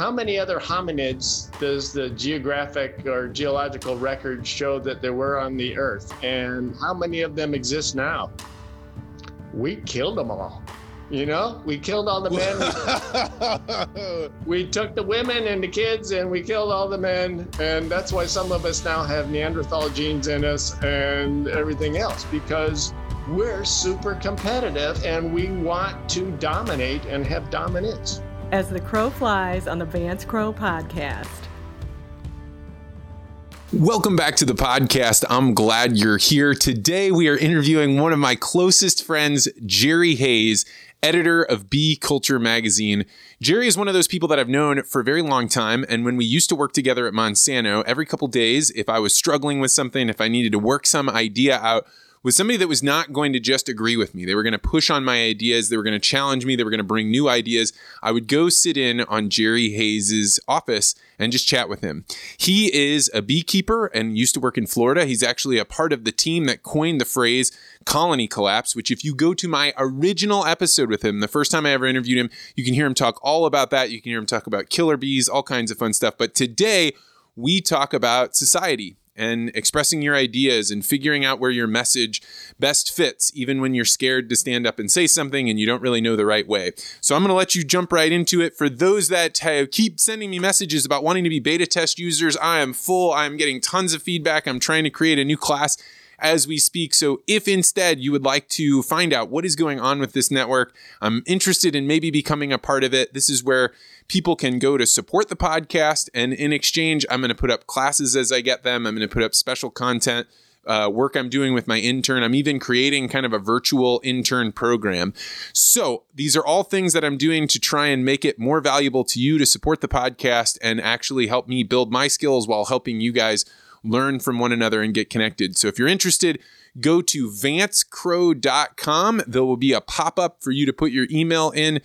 how many other hominids does the geographic or geological record show that there were on the earth? And how many of them exist now? We killed them all. You know, we killed all the men. we took the women and the kids and we killed all the men. And that's why some of us now have Neanderthal genes in us and everything else because we're super competitive and we want to dominate and have dominance. As the crow flies on the Vance Crowe podcast. Welcome back to the podcast. I'm glad you're here. Today, we are interviewing one of my closest friends, Jerry Hayes, editor of Bee Culture magazine. Jerry is one of those people that I've known for a very long time. And when we used to work together at Monsanto, every couple days, if I was struggling with something, if I needed to work some idea out, was somebody that was not going to just agree with me. They were going to push on my ideas. They were going to challenge me. They were going to bring new ideas. I would go sit in on Jerry Hayes's office and just chat with him. He is a beekeeper and used to work in Florida. He's actually a part of the team that coined the phrase colony collapse, which if you go to my original episode with him, the first time I ever interviewed him, you can hear him talk all about that. You can hear him talk about killer bees, all kinds of fun stuff. But today, we talk about society and expressing your ideas and figuring out where your message best fits, even when you're scared to stand up and say something and you don't really know the right way. So I'm going to let you jump right into it. For those that have, keep sending me messages about wanting to be beta test users, I am full. I'm getting tons of feedback. I'm trying to create a new class as we speak. So if instead you would like to find out what is going on with this network, I'm interested in maybe becoming a part of it. This is where people can go to support the podcast. And in exchange, I'm going to put up classes as I get them. I'm going to put up special content. Uh, work I'm doing with my intern. I'm even creating kind of a virtual intern program. So these are all things that I'm doing to try and make it more valuable to you to support the podcast and actually help me build my skills while helping you guys learn from one another and get connected. So if you're interested, go to vancecrowe.com. There will be a pop up for you to put your email in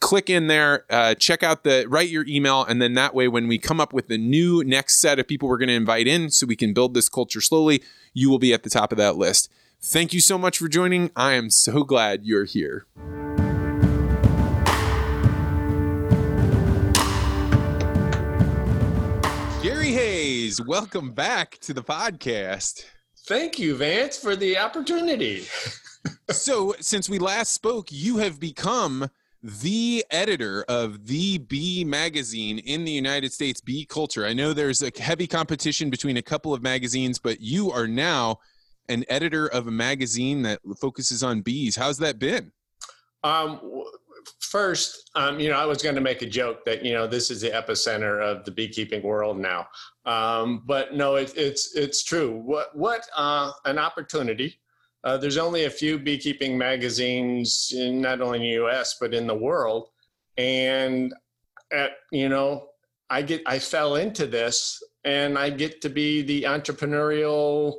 click in there, uh, check out the, write your email, and then that way, when we come up with the new next set of people we're going to invite in so we can build this culture slowly, you will be at the top of that list. Thank you so much for joining. I am so glad you're here. Welcome back to the podcast. Thank you, Vance, for the opportunity. so, since we last spoke, you have become the editor of the Bee magazine in the United States, Bee Culture. I know there's a heavy competition between a couple of magazines, but you are now an editor of a magazine that focuses on bees. How's that been? Um, first, um, you know, I was going to make a joke that you know this is the epicenter of the beekeeping world now, um, but no, it, it's it's true. What what uh, an opportunity uh, there's only a few beekeeping magazines, in, not only in the U.S. but in the world, and at you know, I get I fell into this, and I get to be the entrepreneurial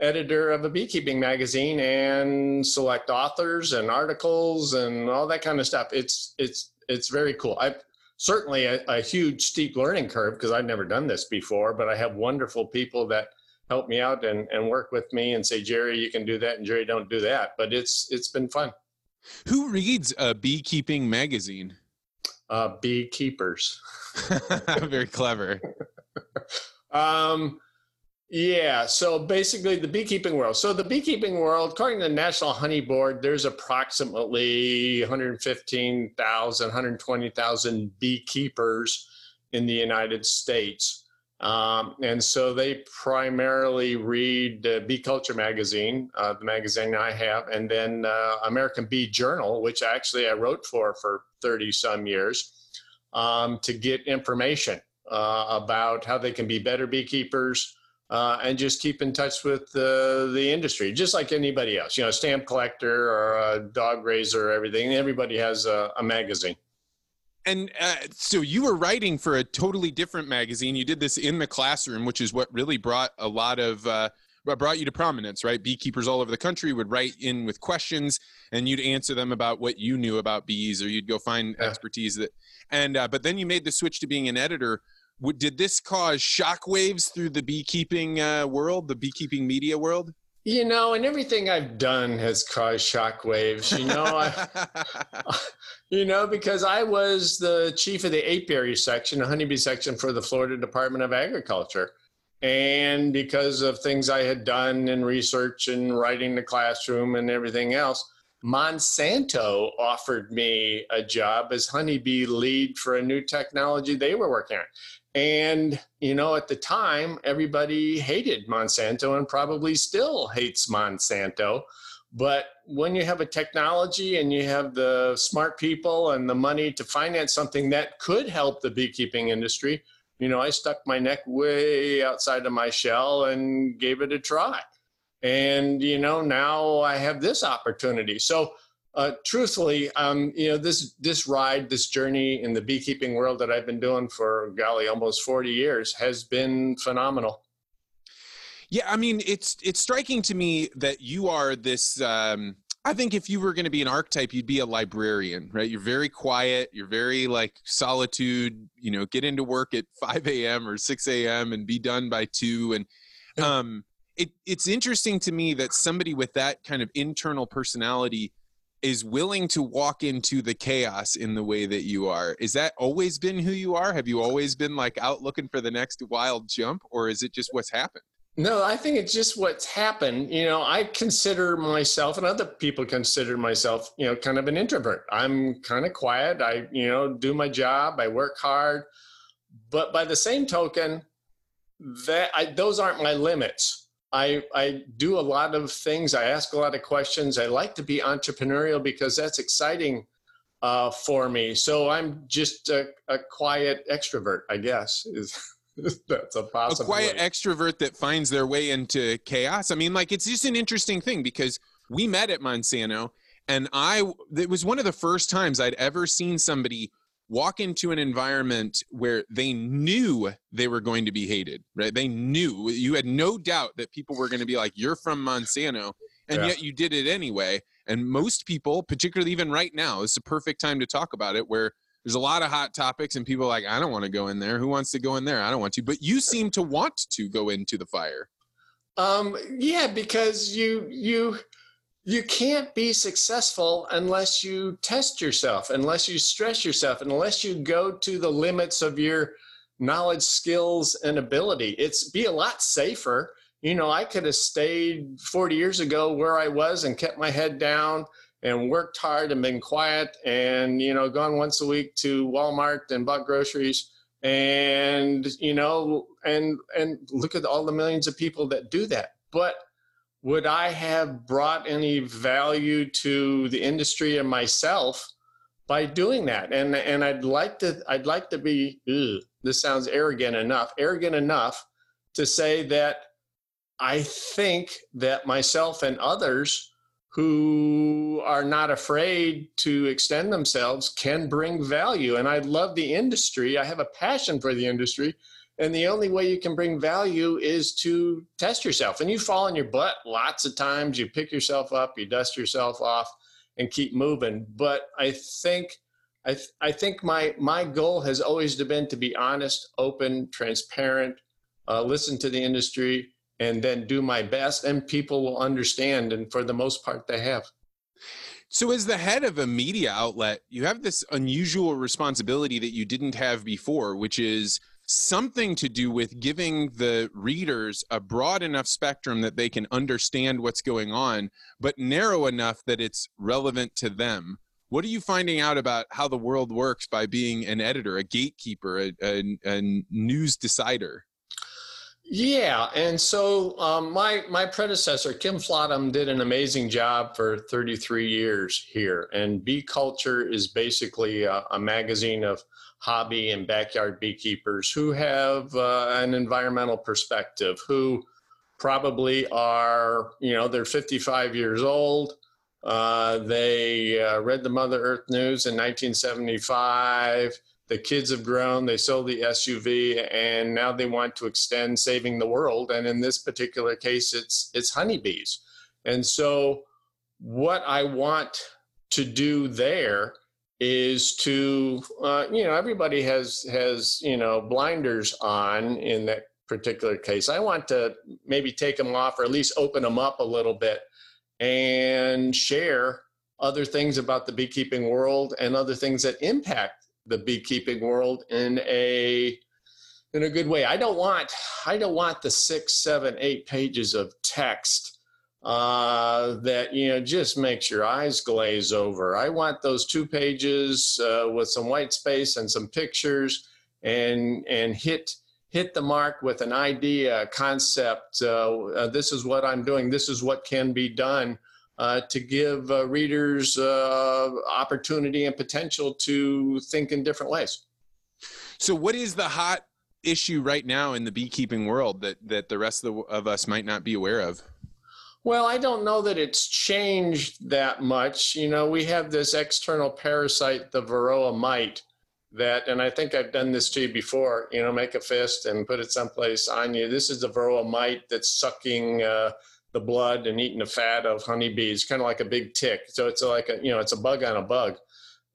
editor of a beekeeping magazine and select authors and articles and all that kind of stuff. It's it's it's very cool. I certainly a, a huge steep learning curve because I've never done this before, but I have wonderful people that help me out and, and work with me and say, Jerry, you can do that, and Jerry, don't do that. But it's it's been fun. Who reads a beekeeping magazine? Uh, beekeepers. Very clever. um, yeah. So basically, the beekeeping world. So the beekeeping world, according to the National Honey Board, there's approximately 115,000, 120,000 beekeepers in the United States. Um, and so they primarily read uh, Bee Culture magazine, uh, the magazine I have, and then uh, American Bee Journal, which actually I wrote for for 30 some years um, to get information uh, about how they can be better beekeepers uh, and just keep in touch with the, the industry, just like anybody else. You know, a stamp collector or a dog raiser, or everything. Everybody has a, a magazine and uh, so you were writing for a totally different magazine. You did this in the classroom, which is what really brought a lot of uh, brought you to prominence, right? Beekeepers all over the country would write in with questions, and you'd answer them about what you knew about bees, or you'd go find yeah. expertise that. And uh, but then you made the switch to being an editor. Did this cause shockwaves through the beekeeping uh, world, the beekeeping media world? You know, and everything I've done has caused shockwaves. You know, I, you know, because I was the chief of the apiary section, the honeybee section for the Florida Department of Agriculture. And because of things I had done in research and writing the classroom and everything else, Monsanto offered me a job as honeybee lead for a new technology they were working on. And, you know, at the time, everybody hated Monsanto and probably still hates Monsanto. But when you have a technology and you have the smart people and the money to finance something that could help the beekeeping industry, you know, I stuck my neck way outside of my shell and gave it a try. And, you know, now I have this opportunity. So, uh, truthfully, um, you know, this this ride, this journey in the beekeeping world that I've been doing for golly almost forty years has been phenomenal. Yeah, I mean, it's it's striking to me that you are this. Um, I think if you were going to be an archetype, you'd be a librarian, right? You're very quiet. You're very like solitude. You know, get into work at five a.m. or six a.m. and be done by two. And um, it it's interesting to me that somebody with that kind of internal personality is willing to walk into the chaos in the way that you are. Is that always been who you are? Have you always been like out looking for the next wild jump or is it just what's happened? No, I think it's just what's happened. You know, I consider myself and other people consider myself, you know, kind of an introvert. I'm kind of quiet. I, you know, do my job, I work hard. But by the same token, that I, those aren't my limits. I, I do a lot of things. I ask a lot of questions. I like to be entrepreneurial because that's exciting uh, for me. So I'm just a, a quiet extrovert, I guess. Is that's a possible. A quiet extrovert that finds their way into chaos. I mean, like it's just an interesting thing because we met at Monsanto, and I it was one of the first times I'd ever seen somebody walk into an environment where they knew they were going to be hated, right? They knew you had no doubt that people were going to be like, "You're from Monsanto," and yeah. yet you did it anyway. And most people, particularly even right now, it's a perfect time to talk about it, where there's a lot of hot topics and people like, "I don't want to go in there. Who wants to go in there? I don't want to." But you seem to want to go into the fire. Um, yeah, because you you you can't be successful unless you test yourself, unless you stress yourself, unless you go to the limits of your knowledge, skills, and ability. It's be a lot safer. You know, I could have stayed 40 years ago where I was and kept my head down and worked hard and been quiet and, you know, gone once a week to Walmart and bought groceries and, you know, and and look at all the millions of people that do that. But would I have brought any value to the industry and myself by doing that? And and I'd like to I'd like to be ugh, this sounds arrogant enough arrogant enough to say that I think that myself and others who are not afraid to extend themselves can bring value. And I love the industry. I have a passion for the industry. And the only way you can bring value is to test yourself. And you fall on your butt lots of times. You pick yourself up, you dust yourself off, and keep moving. But I think I, th- I think my my goal has always been to be honest, open, transparent, uh, listen to the industry, and then do my best, and people will understand. And for the most part, they have. So, as the head of a media outlet, you have this unusual responsibility that you didn't have before, which is something to do with giving the readers a broad enough spectrum that they can understand what's going on, but narrow enough that it's relevant to them. What are you finding out about how the world works by being an editor, a gatekeeper, a, a, a news decider? Yeah, and so um, my my predecessor Kim Flottum did an amazing job for 33 years here, and Bee Culture is basically a, a magazine of hobby and backyard beekeepers who have uh, an environmental perspective, who probably are, you know, they're 55 years old. Uh, they uh, read the Mother Earth News in 1975. The kids have grown, they sold the SUV, and now they want to extend saving the world. And in this particular case, it's, it's honeybees. And so, what I want to do there is to uh, you know everybody has has you know blinders on in that particular case. I want to maybe take them off or at least open them up a little bit and share other things about the beekeeping world and other things that impact the beekeeping world in a in a good way. I don't want I don't want the six, seven, eight pages of text uh, that you know just makes your eyes glaze over. I want those two pages uh, with some white space and some pictures, and and hit hit the mark with an idea, a concept. Uh, uh this is what I'm doing. This is what can be done. Uh, to give readers opportunity and potential to think in different ways. So, what is the hot issue right now in the beekeeping world that that the rest of, the, of us might not be aware of? Well, I don't know that it's changed that much. You know, we have this external parasite, the varroa mite, that, and I think I've done this to you before, you know, make a fist and put it someplace on you. This is the varroa mite that's sucking uh, the blood and eating the fat of honeybees, kind of like a big tick. So it's like a, you know, it's a bug on a bug.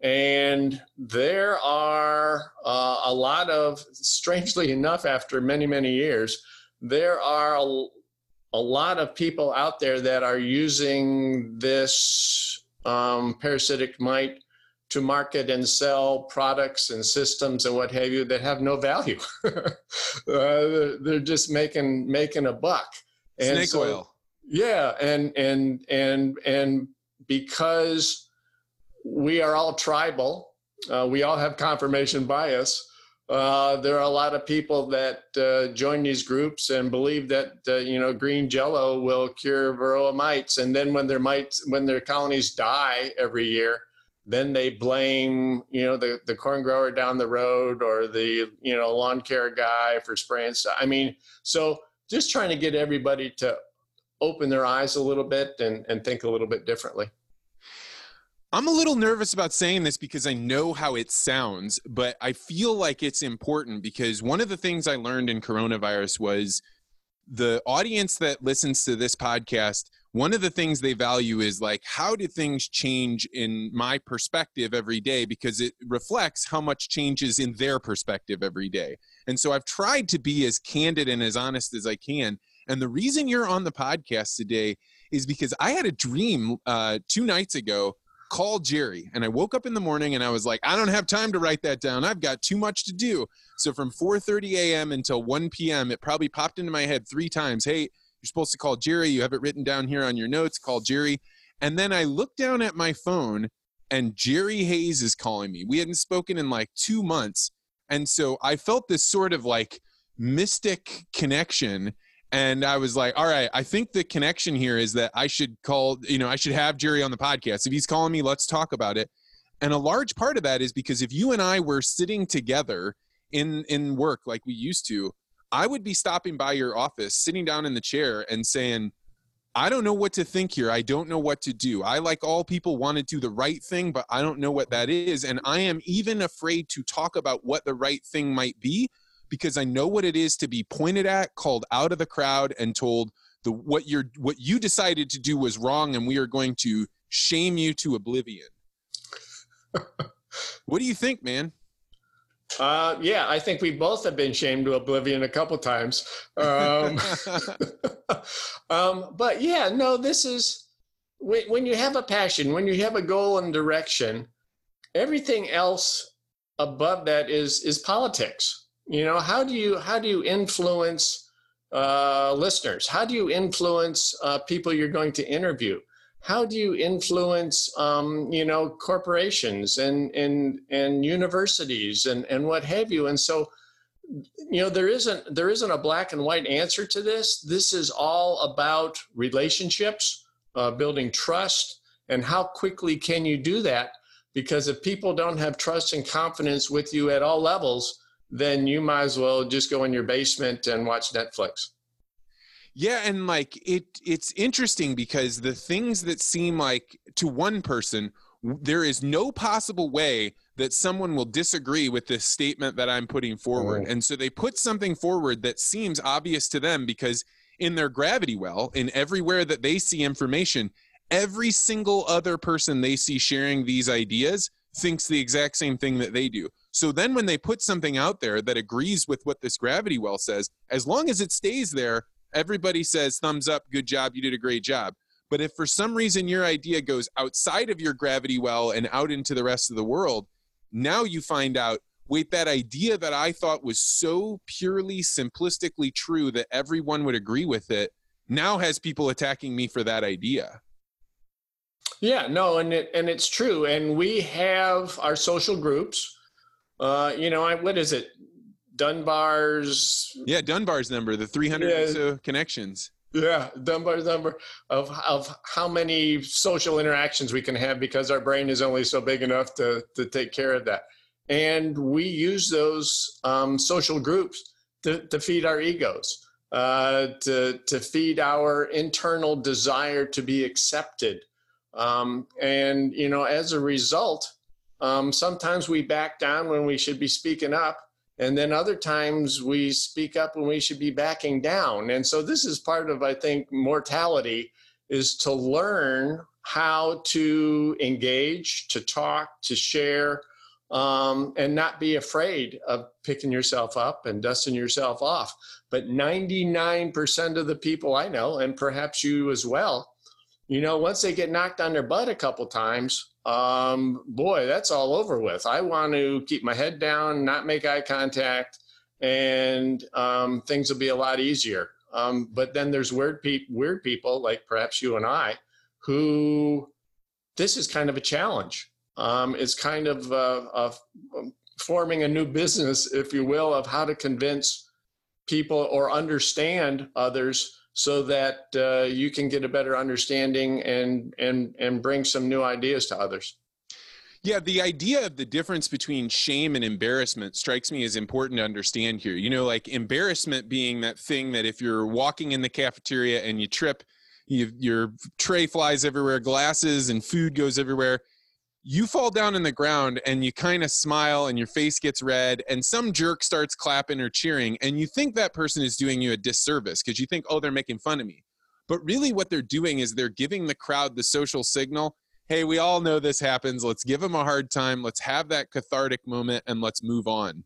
And there are uh, a lot of, strangely enough, after many, many years, there are a, a lot of people out there that are using this um, parasitic mite to market and sell products and systems and what have you that have no value. uh, they're just making making a buck. And Snake so, oil. Yeah, and and and and because we are all tribal, uh, we all have confirmation bias uh, there are a lot of people that uh, join these groups and believe that uh, you know green jello will cure varroa mites, and then when their mites when their colonies die every year, then they blame you know the the corn grower down the road or the you know lawn care guy for spraying stuff. I mean, so just trying to get everybody to open their eyes a little bit and and think a little bit differently. I'm a little nervous about saying this because I know how it sounds, but I feel like it's important because one of the things I learned in coronavirus was the audience that listens to this podcast one of the things they value is like how do things change in my perspective every day? Because it reflects how much changes in their perspective every day. And so i've tried to be as candid and as honest as i can. And the reason you're on the podcast today is because i had a dream uh, two nights ago call Jerry. And I woke up in the morning and I was like, I don't have time to write that down. I've got too much to do. So from 4:30 a.m. until 1 p.m., it probably popped into my head three times. Hey, you're supposed to call Jerry. You have it written down here on your notes. Call Jerry. And then I looked down at my phone and Jerry Hayes is calling me. We hadn't spoken in like two months. And so I felt this sort of like mystic connection and I was like, all right, I think the connection here is that I should call, you know, I should have Jerry on the podcast. If he's calling me, let's talk about it. And a large part of that is because if you and I were sitting together in in work like we used to, I would be stopping by your office, sitting down in the chair and saying, I don't know what to think here. I don't know what to do. I, like all people, want to do the right thing, but I don't know what that is. And I am even afraid to talk about what the right thing might be because I know what it is to be pointed at, called out of the crowd, and told the what you're what you decided to do was wrong, and we are going to shame you to oblivion. what do you think, man? Uh, yeah, I think we both have been shamed to oblivion a couple times. Um, um, but yeah, no, this is when, when you have a passion, when you have a goal and direction, everything else above that is is politics you know how do you how do you influence uh, listeners? How do you influence uh, people you're going to interview? How do you influence um, you know corporations and and and universities and and what have you? And so you know there isn't there isn't a black and white answer to this. This is all about relationships uh, building trust. And how quickly can you do that? Because if people don't have trust and confidence with you at all levels then you might as well just go in your basement and watch Netflix. Yeah, and like it it's interesting because the things that seem like to one person there is no possible way that someone will disagree with this statement that I'm putting forward. Oh. And so they put something forward that seems obvious to them because in their gravity well, in everywhere that they see information, every single other person they see sharing these ideas thinks the exact same thing that they do. So then when they put something out there that agrees with what this gravity well says, as long as it stays there, everybody says thumbs up, good job, you did a great job. But if for some reason your idea goes outside of your gravity well and out into the rest of the world, now you find out wait, that idea that I thought was so purely simplistically true that everyone would agree with it now has people attacking me for that idea. Yeah, no, and it and it's true. And we have our social groups. Uh, you know, I, what is it? Dunbar's. Yeah, Dunbar's number, the 300 yeah. so connections. Yeah, Dunbar's number of of how many social interactions we can have because our brain is only so big enough to to take care of that. And we use those um, social groups to, to feed our egos, uh, to to feed our internal desire to be accepted um, and, you know, as a result, um, sometimes we back down when we should be speaking up. And then other times we speak up when we should be backing down. And so this is part of, I think, mortality is to learn how to engage, to talk, to share, um, and not be afraid of picking yourself up and dusting yourself off. But 99% of the people I know, and perhaps you as well, you know, once they get knocked on their butt a couple times, um, boy, that's all over with. I want to keep my head down, not make eye contact, and um, things will be a lot easier. Um, but then there's weird, pe- weird people like perhaps you and I, who this is kind of a challenge. Um, it's kind of uh, um, forming a new business, if you will, of how to convince people or understand others so that uh, you can get a better understanding and and and bring some new ideas to others. Yeah the idea of the difference between shame and embarrassment strikes me as important to understand here. You know like embarrassment being that thing that if you're walking in the cafeteria and you trip you, your tray flies everywhere glasses and food goes everywhere you fall down in the ground and you kind of smile and your face gets red and some jerk starts clapping or cheering and you think that person is doing you a disservice because you think oh they're making fun of me. But really what they're doing is they're giving the crowd the social signal hey we all know this happens. Let's give them a hard time. Let's have that cathartic moment and let's move on.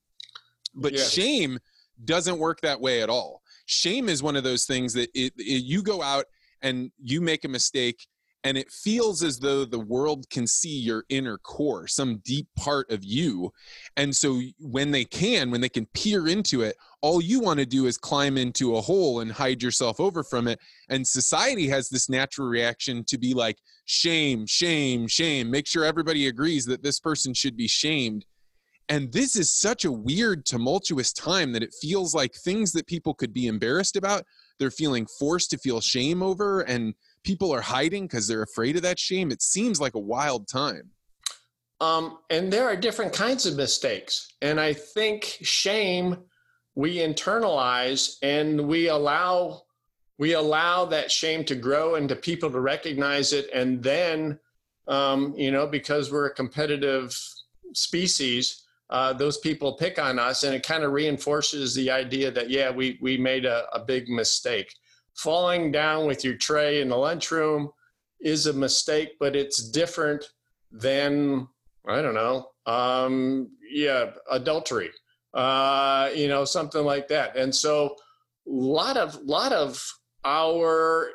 But yes. shame doesn't work that way at all. Shame is one of those things that it, it, you go out and you make a mistake and it feels as though the world can see your inner core some deep part of you. And so when they can when they can peer into it all you want to do is climb into a hole and hide yourself over from it. And society has this natural reaction to be like shame shame shame. Make sure everybody agrees that this person should be shamed. And this is such a weird tumultuous time that it feels like things that people could be embarrassed about they're feeling forced to feel shame over and people are hiding because they're afraid of that shame. It seems like a wild time. Um, and there are different kinds of mistakes. And I think shame we internalize and we allow we allow that shame to grow and to people to recognize it and then um, you know because we're a competitive species uh, those people pick on us and it kind of reinforces the idea that yeah we we made a, a big mistake falling down with your tray in the lunchroom is a mistake, but it's different than I don't know, um, yeah, adultery, uh, you know, something like that. And so, a lot of lot of our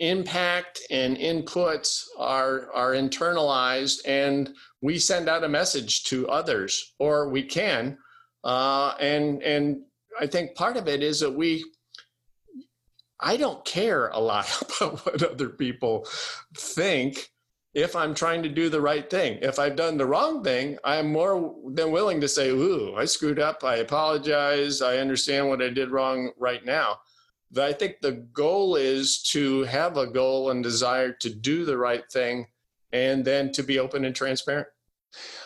impact and inputs are are internalized, and we send out a message to others, or we can, uh, and and I think part of it is that we I don't care a lot about what other people think if I'm trying to do the right thing. If I've done the wrong thing, I'm more than willing to say, Ooh, I screwed up. I apologize. I understand what I did wrong right now. But I think the goal is to have a goal and desire to do the right thing and then to be open and transparent.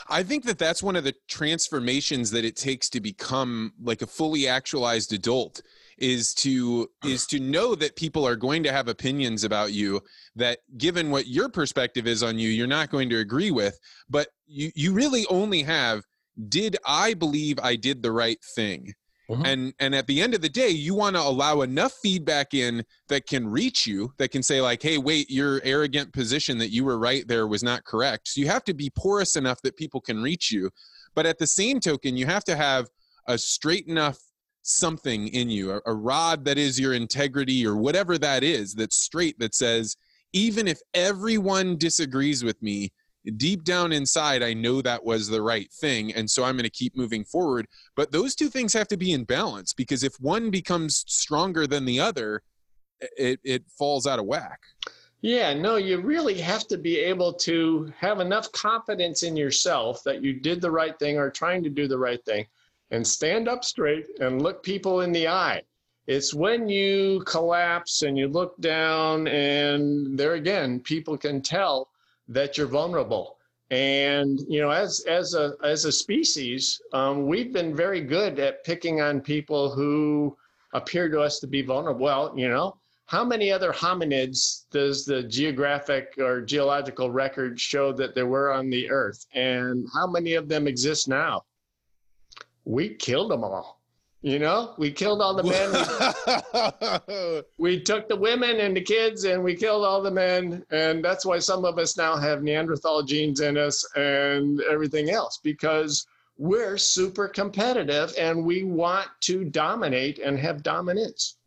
I think that that's one of the transformations that it takes to become like a fully actualized adult is to is to know that people are going to have opinions about you that given what your perspective is on you you're not going to agree with but you you really only have did i believe i did the right thing Mm-hmm. And and at the end of the day, you want to allow enough feedback in that can reach you, that can say like, "Hey, wait, your arrogant position that you were right there was not correct." So you have to be porous enough that people can reach you. But at the same token, you have to have a straight enough something in you, a, a rod that is your integrity or whatever that is, that's straight that says, even if everyone disagrees with me, deep down inside, I know that was the right thing. And so I'm going to keep moving forward. But those two things have to be in balance because if one becomes stronger than the other, it, it falls out of whack. Yeah, no, you really have to be able to have enough confidence in yourself that you did the right thing or trying to do the right thing and stand up straight and look people in the eye. It's when you collapse and you look down, and there again, people can tell that you're vulnerable. And you know, as as a as a species, um, we've been very good at picking on people who appear to us to be vulnerable. Well, you know, how many other hominids does the geographic or geological record show that there were on the Earth, and how many of them exist now? We killed them all. You know, we killed all the men. we took the women and the kids and we killed all the men. And that's why some of us now have Neanderthal genes in us and everything else because we're super competitive and we want to dominate and have dominance.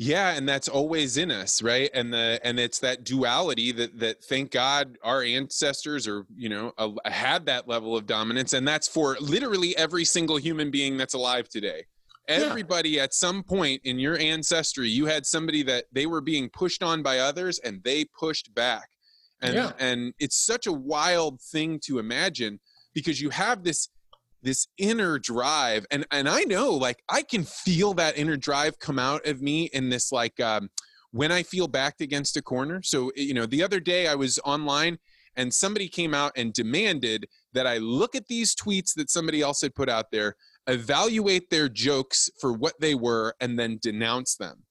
Yeah, and that's always in us, right? And the and it's that duality that that thank God our ancestors or you know uh, had that level of dominance, and that's for literally every single human being that's alive today. Everybody yeah. at some point in your ancestry, you had somebody that they were being pushed on by others, and they pushed back, and yeah. and it's such a wild thing to imagine because you have this this inner drive and and i know like i can feel that inner drive come out of me in this like um, when i feel backed against a corner. So you know the other day i was online and somebody came out and demanded that i look at these tweets that somebody else had put out there evaluate their jokes for what they were and then denounce them.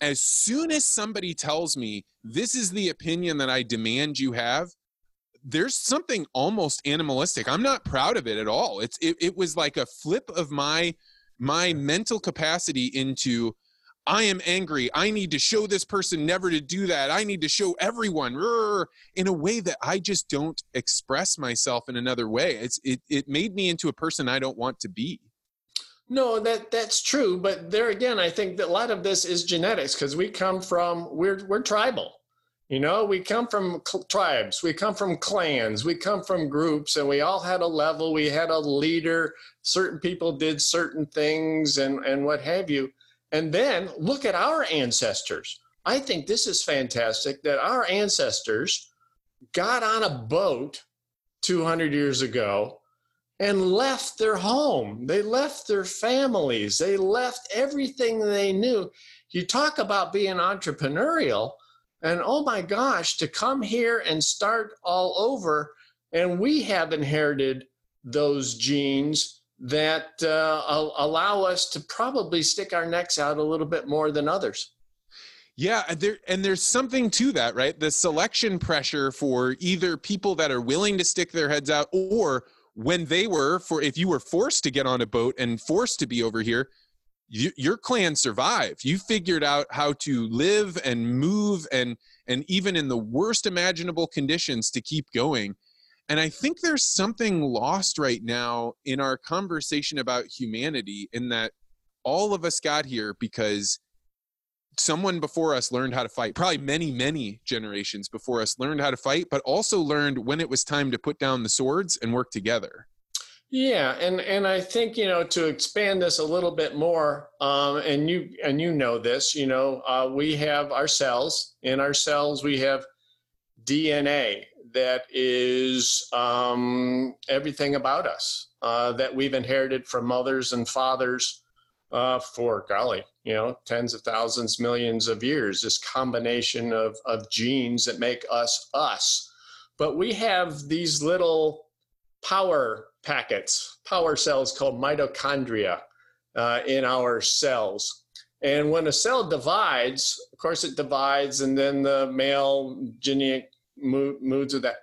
As soon as somebody tells me this is the opinion that i demand you have there's something almost animalistic. I'm not proud of it at all. It's it, it was like a flip of my my mental capacity into I am angry. I need to show this person never to do that. I need to show everyone in a way that I just don't express myself in another way. It's it it made me into a person I don't want to be. No, that that's true, but there again, I think that a lot of this is genetics because we come from we're we're tribal. You know, we come from cl- tribes, we come from clans, we come from groups, and we all had a level, we had a leader, certain people did certain things, and, and what have you. And then look at our ancestors. I think this is fantastic that our ancestors got on a boat 200 years ago and left their home. They left their families. They left everything they knew. You talk about being entrepreneurial and oh my gosh, to come here and start all over. And we have inherited those genes that uh, allow us to probably stick our necks out a little bit more than others. Yeah, there and there's something to that, right? The selection pressure for either people that are willing to stick their heads out or when they were for if you were forced to get on a boat and forced to be over here, you, your clan survived. You figured out how to live and move and and even in the worst imaginable conditions to keep going. And I think there's something lost right now in our conversation about humanity in that all of us got here because someone before us learned how to fight. Probably many, many generations before us learned how to fight, but also learned when it was time to put down the swords and work together. Yeah, and and I think you know to expand this a little bit more, um, and you and you know this, you know, uh, we have our cells. In our cells, we have DNA that is um, everything about us uh, that we've inherited from mothers and fathers uh, for golly, you know, tens of thousands, millions of years. This combination of of genes that make us us, but we have these little power packets, power cells called mitochondria uh, in our cells. And when a cell divides, of course, it divides, and then the male genetic moods of that.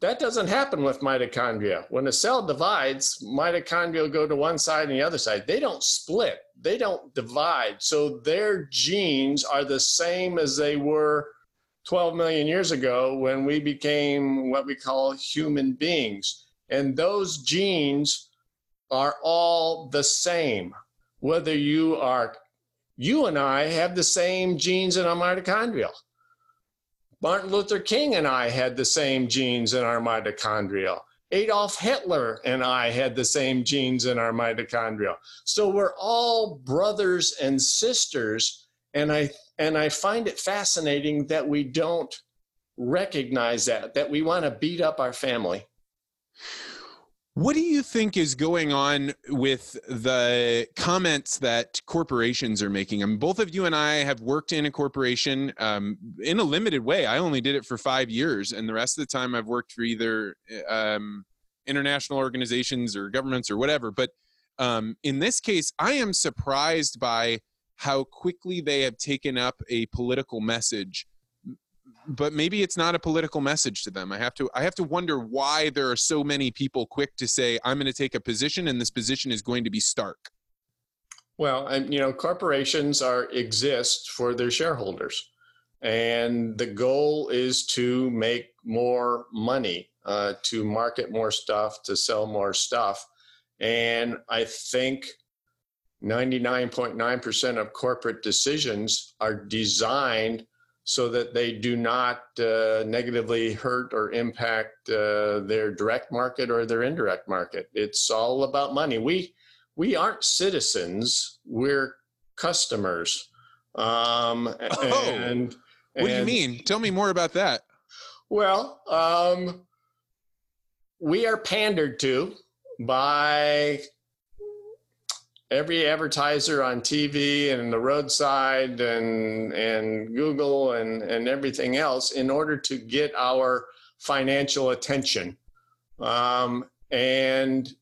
That doesn't happen with mitochondria. When a cell divides, mitochondria go to one side and the other side. They don't split, they don't divide. So their genes are the same as they were 12 million years ago when we became what we call human beings. And those genes are all the same. Whether you are, you and I have the same genes in our mitochondria. Martin Luther King and I had the same genes in our mitochondria. Adolf Hitler and I had the same genes in our mitochondria. So we're all brothers and sisters. And I and I find it fascinating that we don't recognize that, that we want to beat up our family. What do you think is going on with the comments that corporations are making? I mean, both of you and I have worked in a corporation um, in a limited way. I only did it for five years, and the rest of the time I've worked for either um, international organizations or governments or whatever. But um, in this case, I am surprised by how quickly they have taken up a political message but maybe it's not a political message to them. I have to I have to wonder why there are so many people quick to say I'm going to take a position and this position is going to be stark. Well, and you know, corporations are exist for their shareholders, and the goal is to make more money, uh, to market more stuff, to sell more stuff, and I think 99.9% of corporate decisions are designed so that they do not uh, negatively hurt or impact uh, their direct market or their indirect market. It's all about money. We we aren't citizens; we're customers. Um, oh, and, what do you mean? Tell me more about that. Well, um, we are pandered to by every advertiser on TV and the roadside and and Google and and everything else in order to get our financial attention. Um, and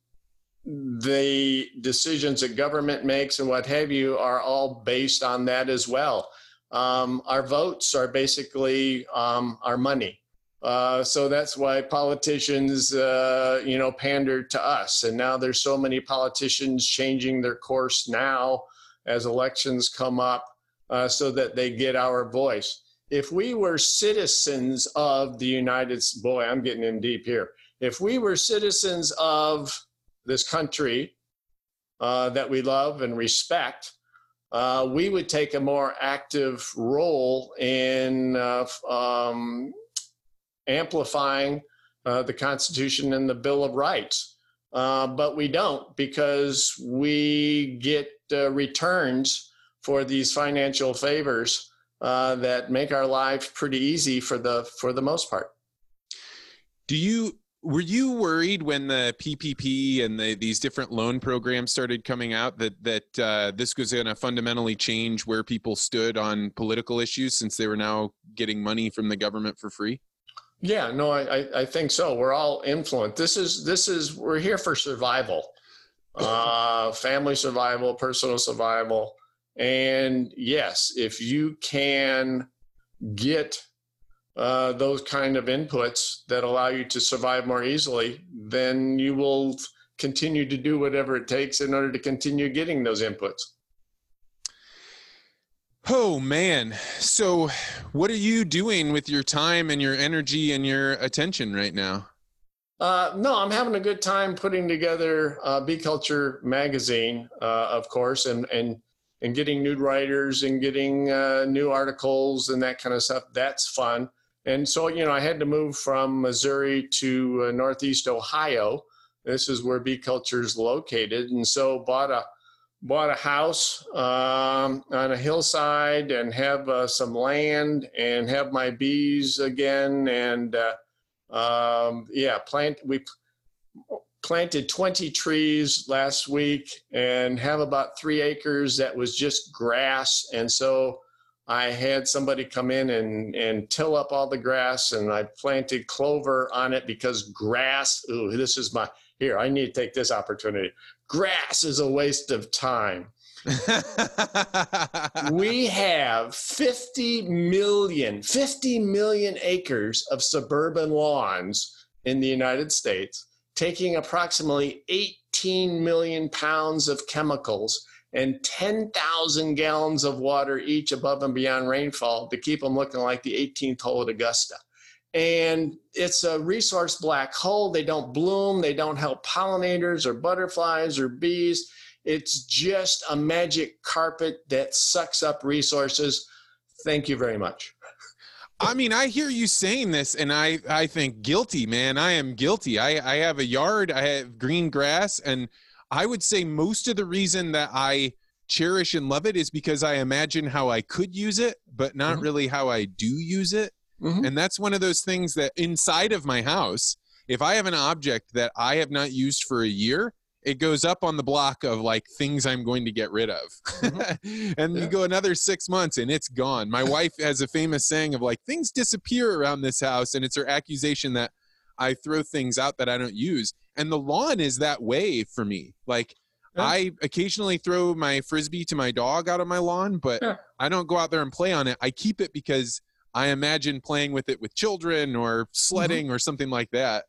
the decisions that government makes and what have you are all based on that as well. Um, our votes are basically um, our money. Uh, so that's why politicians, uh, you know, pander to us. And now there's so many politicians changing their course now as elections come up uh, so that they get our voice. If we were citizens of the United States, boy, I'm getting in deep here. If we were citizens of this country uh, that we love and respect, uh, we would take a more active role in uh, um, amplifying uh, the Constitution and the Bill of Rights. Uh, but we don't because we get uh, returns for these financial favors uh, that make our lives pretty easy for the for the most part. Do you were you worried when the PPP and the, these different loan programs started coming out that that uh, this was going to fundamentally change where people stood on political issues since they were now getting money from the government for free? Yeah, no, I, I think so. We're all influenced. This is this is we're here for survival, uh, family survival, personal survival, and yes, if you can get uh, those kind of inputs that allow you to survive more easily, then you will continue to do whatever it takes in order to continue getting those inputs. Oh man. So what are you doing with your time and your energy and your attention right now? Uh, no, I'm having a good time putting together uh, Bee Culture magazine, uh, of course, and and and getting new writers and getting uh, new articles and that kind of stuff. That's fun. And so, you know, I had to move from Missouri to uh, Northeast Ohio. This is where Bee Culture is located, and so bought a bought a house um, on a hillside and have uh, some land and have my bees again and uh, um, yeah plant we planted 20 trees last week and have about three acres that was just grass. And so i had somebody come in and, and till up all the grass and i planted clover on it because grass ooh this is my here i need to take this opportunity grass is a waste of time. we have 50 million, 50 million acres of suburban lawns in the United States, taking approximately 18 million pounds of chemicals and 10,000 gallons of water each above and beyond rainfall to keep them looking like the 18th hole at Augusta. And it's a resource black hole. They don't bloom, they don't help pollinators or butterflies or bees. It's just a magic carpet that sucks up resources. Thank you very much. I mean, I hear you saying this, and I I think guilty, man. I am guilty. I I have a yard. I have green grass, and I would say most of the reason that I cherish and love it is because I imagine how I could use it, but not mm-hmm. really how I do use it. Mm-hmm. And that's one of those things that inside of my house, if I have an object that I have not used for a year, it goes up on the block of like things I'm going to get rid of. Mm-hmm. and yeah. you go another six months and it's gone. My wife has a famous saying of like things disappear around this house, and it's her accusation that I throw things out that I don't use. And the lawn is that way for me. Like yeah. I occasionally throw my frisbee to my dog out of my lawn, but yeah. I don't go out there and play on it. I keep it because I imagine playing with it with children or sledding mm-hmm. or something like that.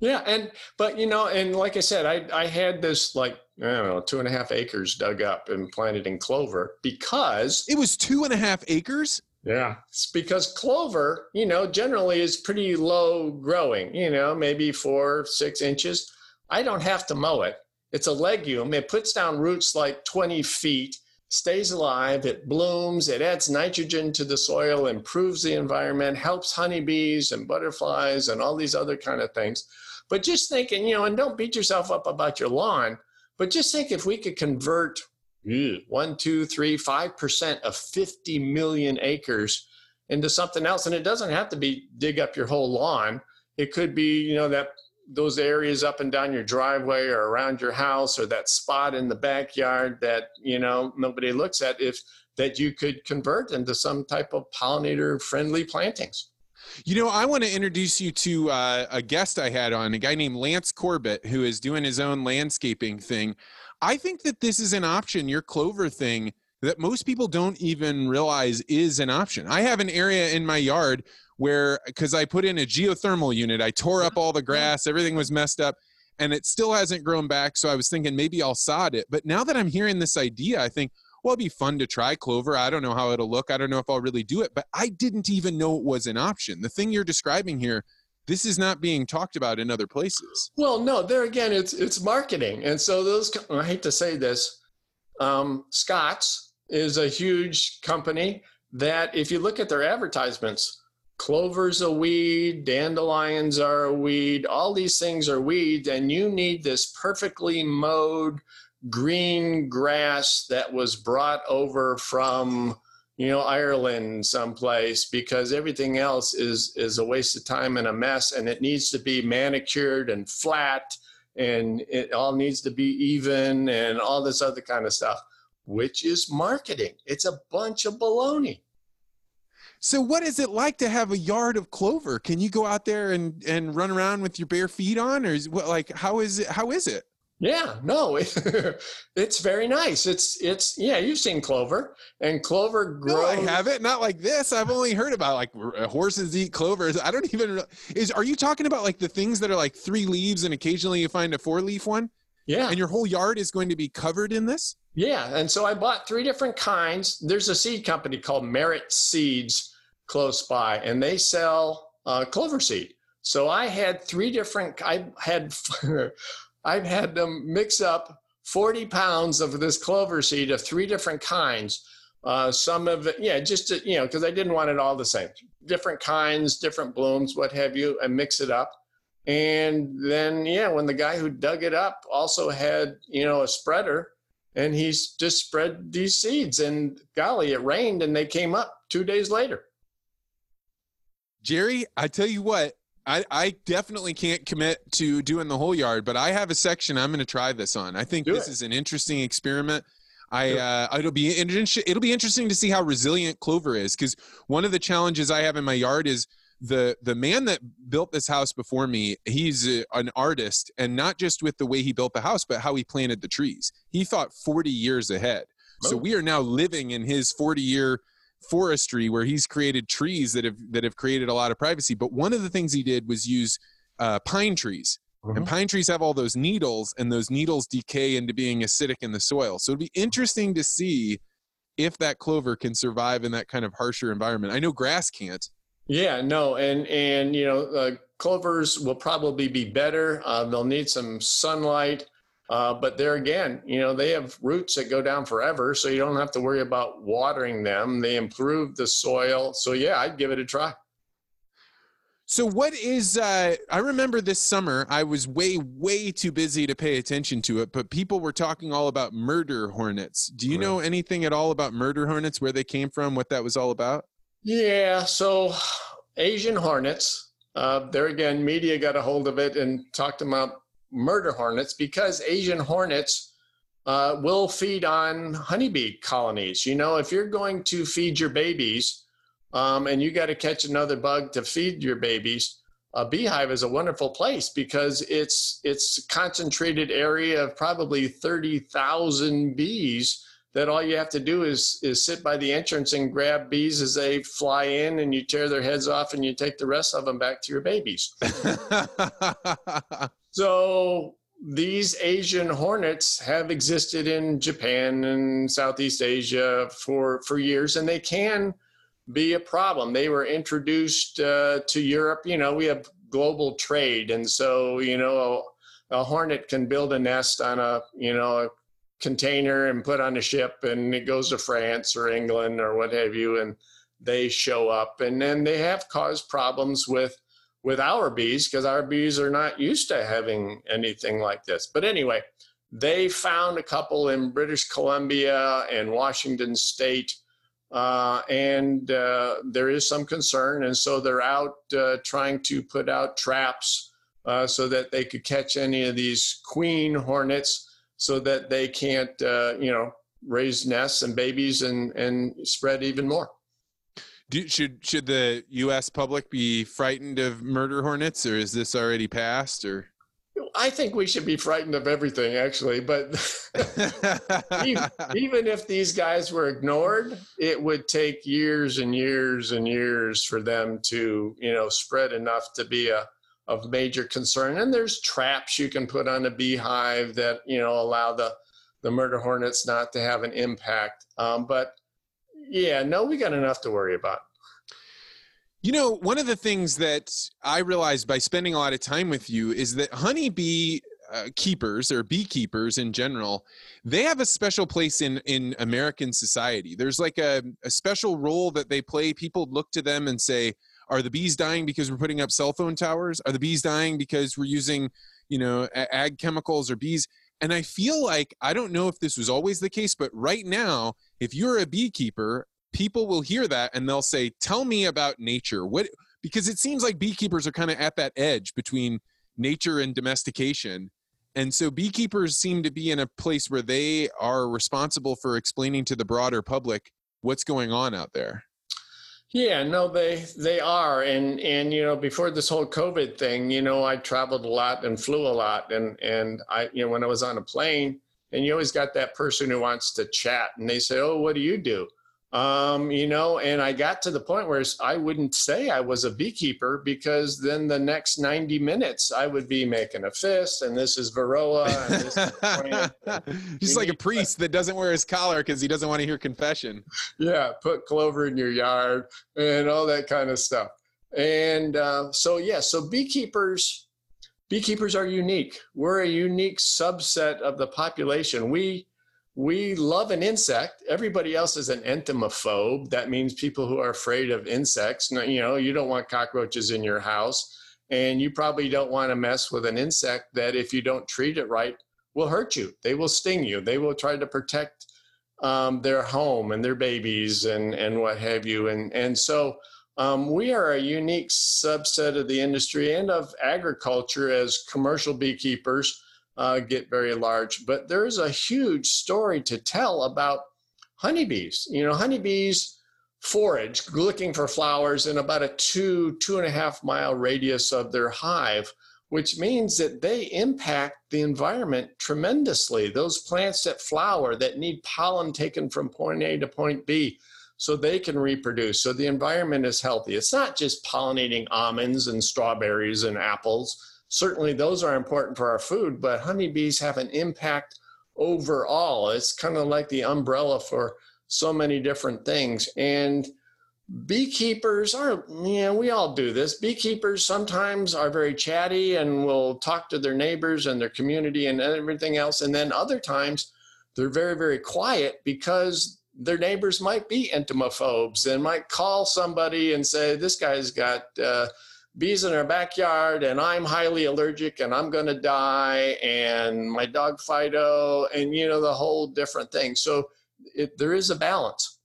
Yeah, and but you know, and like I said, I I had this like I don't know two and a half acres dug up and planted in clover because it was two and a half acres. Yeah, it's because clover, you know, generally is pretty low growing. You know, maybe four six inches. I don't have to mow it. It's a legume. It puts down roots like twenty feet stays alive, it blooms, it adds nitrogen to the soil, improves the environment, helps honeybees and butterflies and all these other kind of things. But just thinking, you know, and don't beat yourself up about your lawn, but just think if we could convert mm. one, two, three, five percent of 50 million acres into something else. And it doesn't have to be dig up your whole lawn. It could be, you know, that those areas up and down your driveway or around your house or that spot in the backyard that you know nobody looks at if that you could convert into some type of pollinator friendly plantings. You know i want to introduce you to uh, a guest i had on a guy named lance corbett who is doing his own landscaping thing. I think that this is an option your clover thing that most people don't even realize is an option. I have an area in my yard where because I put in a geothermal unit, I tore up all the grass, everything was messed up, and it still hasn't grown back. So I was thinking maybe I'll sod it. But now that I'm hearing this idea, I think, well, it'd be fun to try clover. I don't know how it'll look. I don't know if I'll really do it, but I didn't even know it was an option. The thing you're describing here, this is not being talked about in other places. Well, no, there again, it's it's marketing, and so those. I hate to say this, um, Scotts is a huge company that, if you look at their advertisements, clover's a weed, dandelions are a weed, all these things are weeds, and you need this perfectly mowed green grass that was brought over from you know Ireland someplace because everything else is is a waste of time and a mess and it needs to be manicured and flat and it all needs to be even and all this other kind of stuff which is marketing. It's a bunch of baloney so what is it like to have a yard of clover? Can you go out there and, and run around with your bare feet on or is what like how is it how is it? Yeah, no, it's very nice. It's it's yeah, you've seen clover and clover grows. No, I haven't. Not like this. I've only heard about like uh, horses eat clovers. I don't even is. Are you talking about like the things that are like three leaves and occasionally you find a four leaf one? Yeah. And your whole yard is going to be covered in this? Yeah. And so I bought three different kinds. There's a seed company called Merit Seeds close by, and they sell uh, clover seed. So I had three different. I had I've had them mix up 40 pounds of this clover seed of three different kinds. Uh, some of it, yeah, just to, you know, because I didn't want it all the same. Different kinds, different blooms, what have you, and mix it up. And then, yeah, when the guy who dug it up also had, you know, a spreader, and he's just spread these seeds, and golly, it rained, and they came up two days later. Jerry, I tell you what, I, I definitely can't commit to doing the whole yard, but I have a section I'm going to try this on. I think Do this it. is an interesting experiment. I uh, it'll be it'll be interesting to see how resilient clover is because one of the challenges I have in my yard is the the man that built this house before me. He's a, an artist, and not just with the way he built the house, but how he planted the trees. He thought 40 years ahead. So we are now living in his 40 year forestry where he's created trees that have that have created a lot of privacy. But one of the things he did was use uh, pine trees. And Mhm. pine trees have all those needles, and those needles decay into being acidic in the soil. So it'd be interesting to see if that clover can survive in that kind of harsher environment. I know grass can't. Yeah, no, and and you know, uh, clovers will probably be better. Uh, they'll need some sunlight, uh, but there again, you know, they have roots that go down forever, so you don't have to worry about watering them. They improve the soil, so yeah, I'd give it a try. So what is uh I remember this summer I was way way too busy to pay attention to it but people were talking all about murder hornets. Do you know anything at all about murder hornets where they came from what that was all about? Yeah, so Asian hornets, uh, there again, media got a hold of it and talked about murder hornets because Asian hornets uh, will feed on honeybee colonies. You know, if you're going to feed your babies um, and you got to catch another bug to feed your babies, a beehive is a wonderful place because it's it's concentrated area of probably 30,000 bees that all you have to do is is sit by the entrance and grab bees as they fly in and you tear their heads off and you take the rest of them back to your babies. So these Asian hornets have existed in Japan and Southeast Asia for for years and they can be a problem. They were introduced uh, to Europe, you know, we have global trade and so, you know, a, a hornet can build a nest on a, you know, a container and put on a ship and it goes to France or England or what have you and they show up and then they have caused problems with with our bees because our bees are not used to having anything like this. But anyway, they found a couple in British Columbia and Washington State, uh, and uh, there is some concern, and so they're out uh, trying to put out traps uh, so that they could catch any of these queen hornets so that they can't, uh, you know, raise nests and babies and, and spread even more. Do, should should the U.S. public be frightened of murder hornets, or is this already passed? Or I think we should be frightened of everything, actually. But even, even if these guys were ignored, it would take years and years and years for them to, you know, spread enough to be a of major concern. And there's traps you can put on a beehive that you know allow the the murder hornets not to have an impact. Um, but yeah, no, we got enough to worry about. You know, one of the things that I realized by spending a lot of time with you is that honeybee uh, keepers or beekeepers in general, they have a special place in in American society. There's like a, a special role that they play. People look to them and say, "Are the bees dying because we're putting up cell phone towers? Are the bees dying because we're using, you know, ag chemicals or bees?" And I feel like I don't know if this was always the case, but right now, if you're a beekeeper, people will hear that and they'll say, "Tell me about nature." What because it seems like beekeepers are kind of at that edge between nature and domestication. And so beekeepers seem to be in a place where they are responsible for explaining to the broader public what's going on out there. Yeah, no, they they are, and and you know, before this whole COVID thing, you know, I traveled a lot and flew a lot, and and I, you know, when I was on a plane, and you always got that person who wants to chat, and they say, "Oh, what do you do?" Um, you know, and I got to the point where I wouldn't say I was a beekeeper because then the next 90 minutes I would be making a fist, and this is Varroa, and this is He's like a priest that doesn't wear his collar because he doesn't want to hear confession. yeah, put clover in your yard and all that kind of stuff. And uh, so, yeah, so beekeepers, beekeepers are unique. We're a unique subset of the population. We we love an insect. Everybody else is an entomophobe. That means people who are afraid of insects. You know, you don't want cockroaches in your house, and you probably don't want to mess with an insect that, if you don't treat it right, will hurt you. They will sting you. They will try to protect um, their home and their babies and and what have you. And and so um, we are a unique subset of the industry and of agriculture as commercial beekeepers uh, get very large. But there's a huge story to tell about honeybees. You know, honeybees forage looking for flowers in about a two two and a half mile radius of their hive which means that they impact the environment tremendously. Those plants that flower that need pollen taken from point A to point B so they can reproduce, so the environment is healthy. It's not just pollinating almonds and strawberries and apples. certainly those are important for our food, but honeybees have an impact overall. It's kind of like the umbrella for so many different things. And beekeepers are, yeah, we all do this. Beekeepers sometimes are very chatty and will talk to their neighbors and their community and everything else. And then other times they're very, very quiet because their neighbors might be entomophobes and might call somebody and say, This guy's got uh, bees in our backyard and I'm highly allergic and I'm going to die and my dog Fido and, you know, the whole different thing. So it, there is a balance.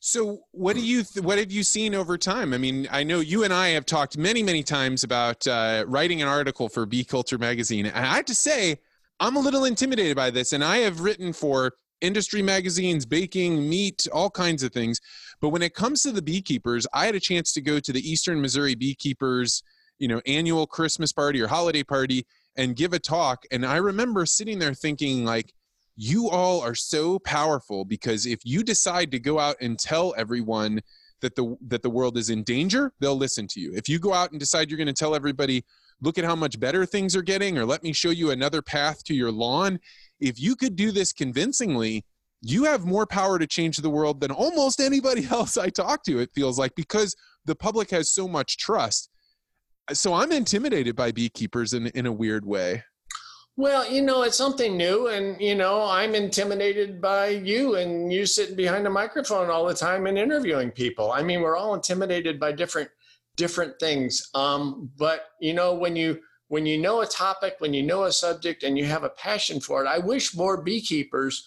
So, what do you th- what have you seen over time? I mean, I know you and I have talked many, many times about uh, writing an article for Bee Culture magazine, and I have to say, I'm a little intimidated by this. And I have written for industry magazines, baking, meat, all kinds of things. But when it comes to the beekeepers, I had a chance to go to the Eastern Missouri Beekeepers, you know, annual Christmas party or holiday party and give a talk. And I remember sitting there thinking, like, you all are so powerful because if you decide to go out and tell everyone that the that the world is in danger they'll listen to you if you go out and decide you're going to tell everybody look at how much better things are getting or let me show you another path to your lawn if you could do this convincingly you have more power to change the world than almost anybody else i talk to it feels like because the public has so much trust so i'm intimidated by beekeepers in in a weird way well, you know, it's something new, and you know, I'm intimidated by you and you sitting behind a microphone all the time and interviewing people. I mean, we're all intimidated by different different things. Um, but you know, when you when you know a topic, when you know a subject, and you have a passion for it, I wish more beekeepers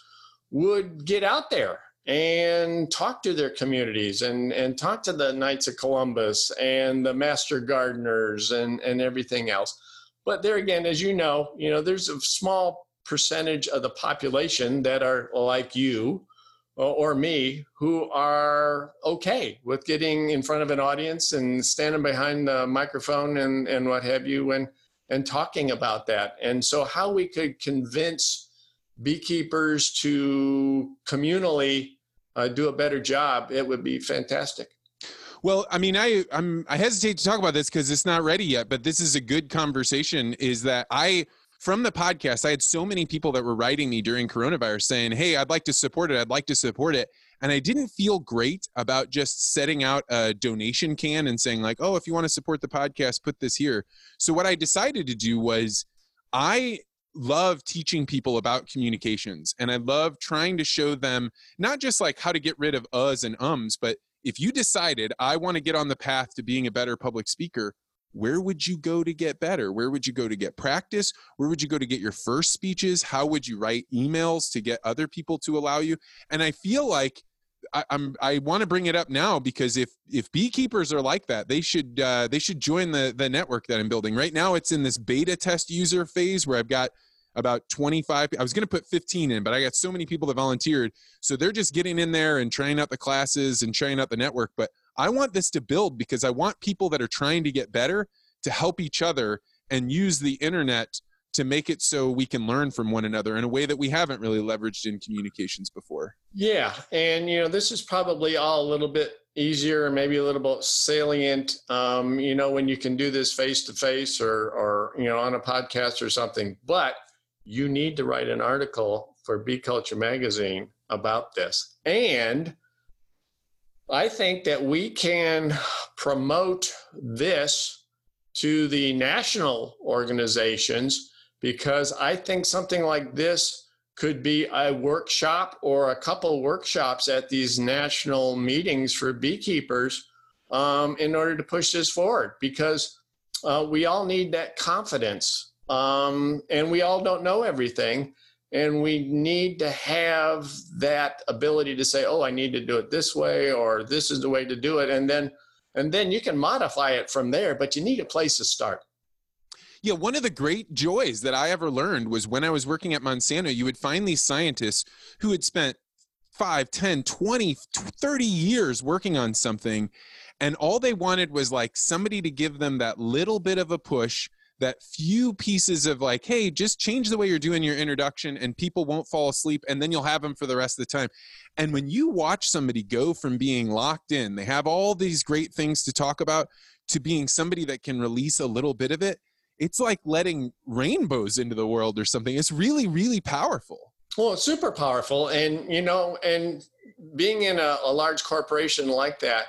would get out there and talk to their communities and and talk to the Knights of Columbus and the Master Gardeners and and everything else. But there again, as you know, you know, there's a small percentage of the population that are like you uh, or me who are okay with getting in front of an audience and standing behind the microphone and, and what have you and and talking about that. And so how we could convince beekeepers to communally uh, do a better job, it would be fantastic. Well, I mean, I I'm I hesitate to talk about this because it's not ready yet, but this is a good conversation. Is that I from the podcast, I had so many people that were writing me during coronavirus saying, Hey, I'd like to support it. I'd like to support it. And I didn't feel great about just setting out a donation can and saying, like, oh, if you want to support the podcast, put this here. So what I decided to do was I love teaching people about communications and I love trying to show them not just like how to get rid of uhs and ums, but if you decided I want to get on the path to being a better public speaker, where would you go to get better? Where would you go to get practice? Where would you go to get your first speeches? How would you write emails to get other people to allow you? And I feel like I, am I want to bring it up now because if if beekeepers are like that, they should uh, they should join the the network that I'm building. Right now, it's in this beta test user phase where I've got about 25 i was going to put 15 in but i got so many people that volunteered so they're just getting in there and trying out the classes and trying out the network but i want this to build because i want people that are trying to get better to help each other and use the internet to make it so we can learn from one another in a way that we haven't really leveraged in communications before yeah and you know this is probably all a little bit easier maybe a little bit salient um, you know when you can do this face to face or or you know on a podcast or something but you need to write an article for Bee Culture Magazine about this. And I think that we can promote this to the national organizations because I think something like this could be a workshop or a couple workshops at these national meetings for beekeepers um, in order to push this forward because uh, we all need that confidence um, and we all don't know everything. And we need to have that ability to say, oh, I need to do it this way, or this is the way to do it. And then and then you can modify it from there, but you need a place to start. Yeah, one of the great joys that I ever learned was when I was working at Monsanto, you would find these scientists who had spent 5, 10, 20, 30 years working on something. And all they wanted was like somebody to give them that little bit of a push that few pieces of like hey just change the way you're doing your introduction and people won't fall asleep and then you'll have them for the rest of the time and when you watch somebody go from being locked in they have all these great things to talk about to being somebody that can release a little bit of it it's like letting rainbows into the world or something. It's really, really powerful. Well, super powerful. And, you know, and being in a, a large corporation like that,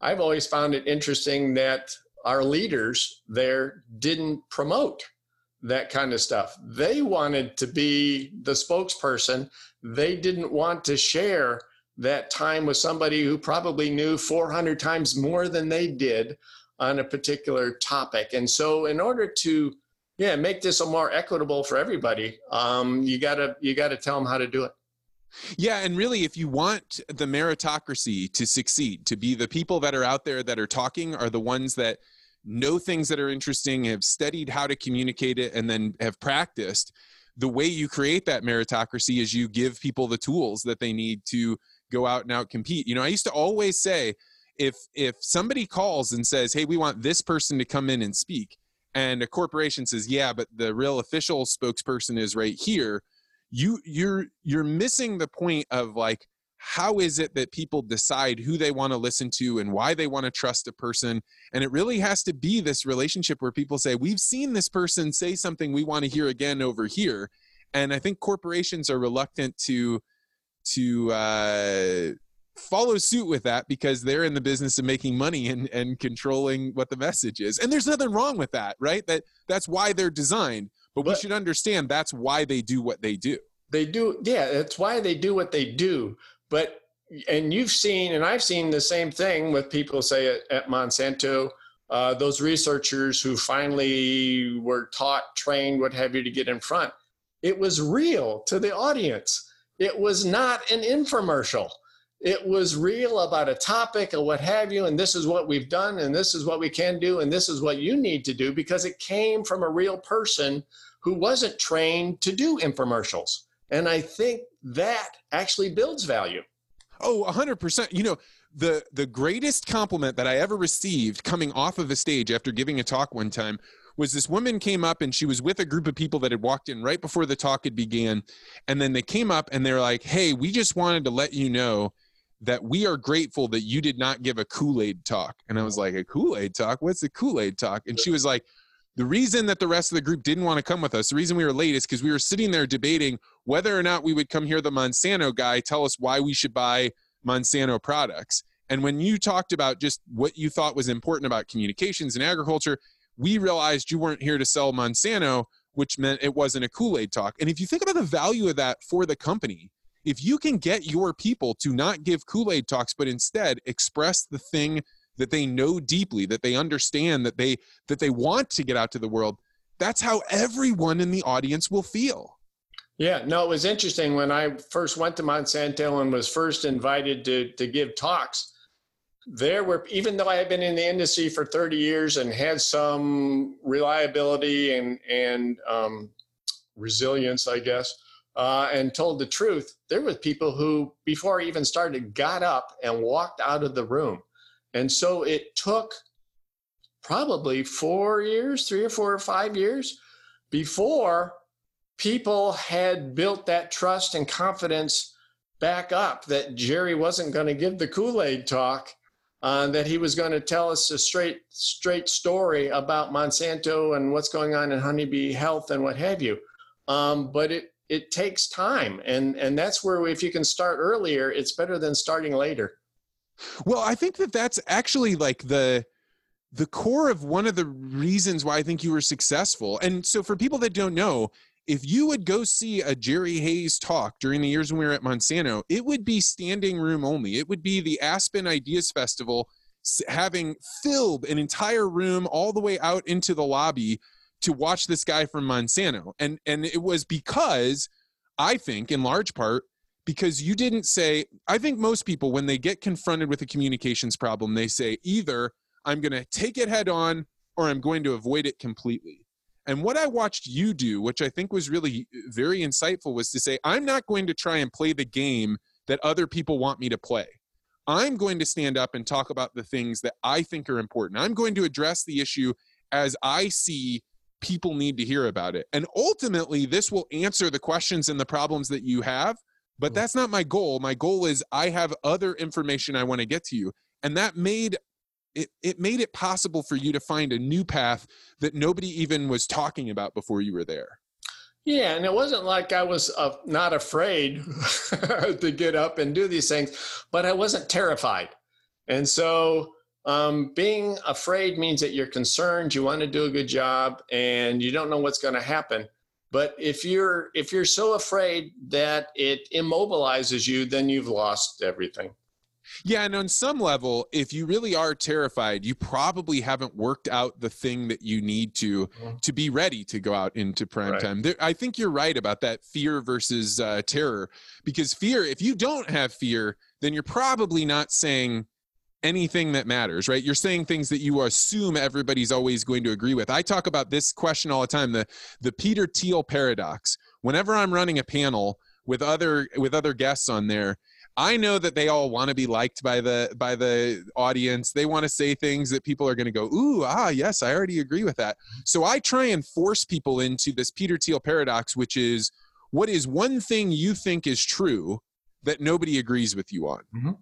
I've always found it interesting that our leaders there didn't promote that kind of stuff. They wanted to be the spokesperson. They didn't want to share that time with somebody who probably knew 400 times more than they did on a particular topic. And so, in order to yeah make this a more equitable for everybody, um, you gotta you gotta tell them how to do it. Yeah, and really, if you want the meritocracy to succeed, to be the people that are out there that are talking are the ones that know things that are interesting, have studied how to communicate it, and then have practiced. The way you create that meritocracy is you give people the tools that they need to go out and out compete. You know, I used to always say, if if somebody calls and says, "Hey, we want this person to come in and speak," and a corporation says, "Yeah, but the real official spokesperson is right here," you you're you're missing the point of like how is it that people decide who they want to listen to and why they want to trust a person? And it really has to be this relationship where people say we've seen this person say something we want to hear again over here and i think corporations are reluctant to to uh, follow suit with that because they're in the business of making money and, and controlling what the message is. And there's nothing wrong with that, right? That that's why they're designed. But, but we should understand that's why they do what they do. They do, yeah, that's why they do what they do. But and you've seen, and I've seen the same thing with people say at, at Monsanto. Uh, those researchers who finally were taught, trained, what have you, to get in front. It was real to the audience it was not an infomercial. It was real about a topic or what have you, and this is what we've done, and this is what we can do, and this is what you need to do because it came from a real person who wasn't trained to do infomercials. And I think that actually builds value. Oh, 100%. You know, the the greatest compliment that I ever received coming off of a stage after giving a talk one time was this woman came up and she was with a group of people that had walked in right before the talk had began and then they came up and they're like hey we just wanted to let you know that we are grateful that you did not give a kool-aid talk. And i was like a kool-aid talk? What's a kool-aid talk? And she was like the reason that the rest of the group didn't want to come with us the reason we were late is because we were sitting there debating whether or not we would come hear the monsanto guy tell us why we should buy monsanto products. And when you talked about just what you thought was important about communications and agriculture we realized you weren't here to sell Monsanto, which meant it wasn't a Kool Aid talk. And if you think about the value of that for the company, if you can get your people to not give Kool Aid talks, but instead express the thing that they know deeply, that they understand, that they that they want to get out to the world, that's how everyone in the audience will feel. Yeah, no, it was interesting when I first went to Monsanto and was first invited to to give talks there were even though I had been in the industry for 30 years and had some reliability and and um, resilience, I guess, uh, and told the truth, there were people who before I even started got up and walked out of the room, and so it took probably four years, three or four or five years before people had built that trust and confidence back up that Jerry wasn't going to give the Kool Aid talk uh, that he was going to tell us a straight straight story about Monsanto and what's going on in honeybee health and what have you. Um, but it it takes time, and and that's where if you can start earlier, it's better than starting later. Well, I think that that's actually like the the core of one of the reasons why I think you were successful. And so for people that don't know, if you would go see a Jerry Hayes talk during the years when we were at Monsanto, it would be standing room only. It would be the Aspen Ideas Festival having filled an entire room all the way out into the lobby to watch this guy from Monsanto. And and it was because I think in large part because you didn't say I think most people when they get confronted with a communications problem they say either I'm going to take it head on or I'm going to avoid it completely. And what I watched you do, which I think was really very insightful, was to say, I'm not going to try and play the game that other people want me to play. I'm going to stand up and talk about the things that I think are important. I'm going to address the issue as I see people need to hear about it. And ultimately, this will answer the questions and the problems that you have. But mm. that's not my goal. My goal is I have other information I want to get to you. And that made it, it made it possible for you to find a new path that nobody even was talking about before you were there. Yeah, and it wasn't like I was uh, not afraid to get up and do these things, but I wasn't terrified. And so um, being afraid means that you're concerned, you want to do a good job, and you don't know what's going to happen. But if you're if you're so afraid that it immobilizes you, then you've lost everything. Yeah, and on some level, if you really are terrified, you probably haven't worked out the thing that you need to mm-hmm. to be ready to go out into prime right. time. There, I think you're right about that fear versus uh, terror, because fear, if you don't have fear, then you're probably not saying anything that matters, right? You're saying things that you assume everybody's always going to agree with. I talk about this question all the time, the the Peter Thiel paradox. Whenever I'm running a panel with other with other guests on there, I know that they all want to be liked by the by the audience. They want to say things that people are going to go, "Ooh, ah, yes, I already agree with that." So I try and force people into this Peter Thiel paradox, which is what is one thing you think is true that nobody agrees with you on. Mm-hmm.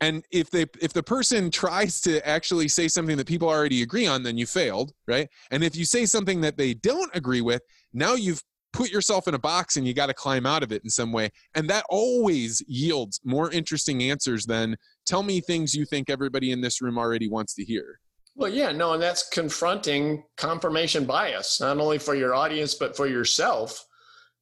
And if they if the person tries to actually say something that people already agree on, then you failed, right? And if you say something that they don't agree with, now you've put yourself in a box and you got to climb out of it in some way. And that always yields more interesting answers than tell me things you think everybody in this room already wants to hear. Well, yeah, no, and that's confronting confirmation bias, not only for your audience, but for yourself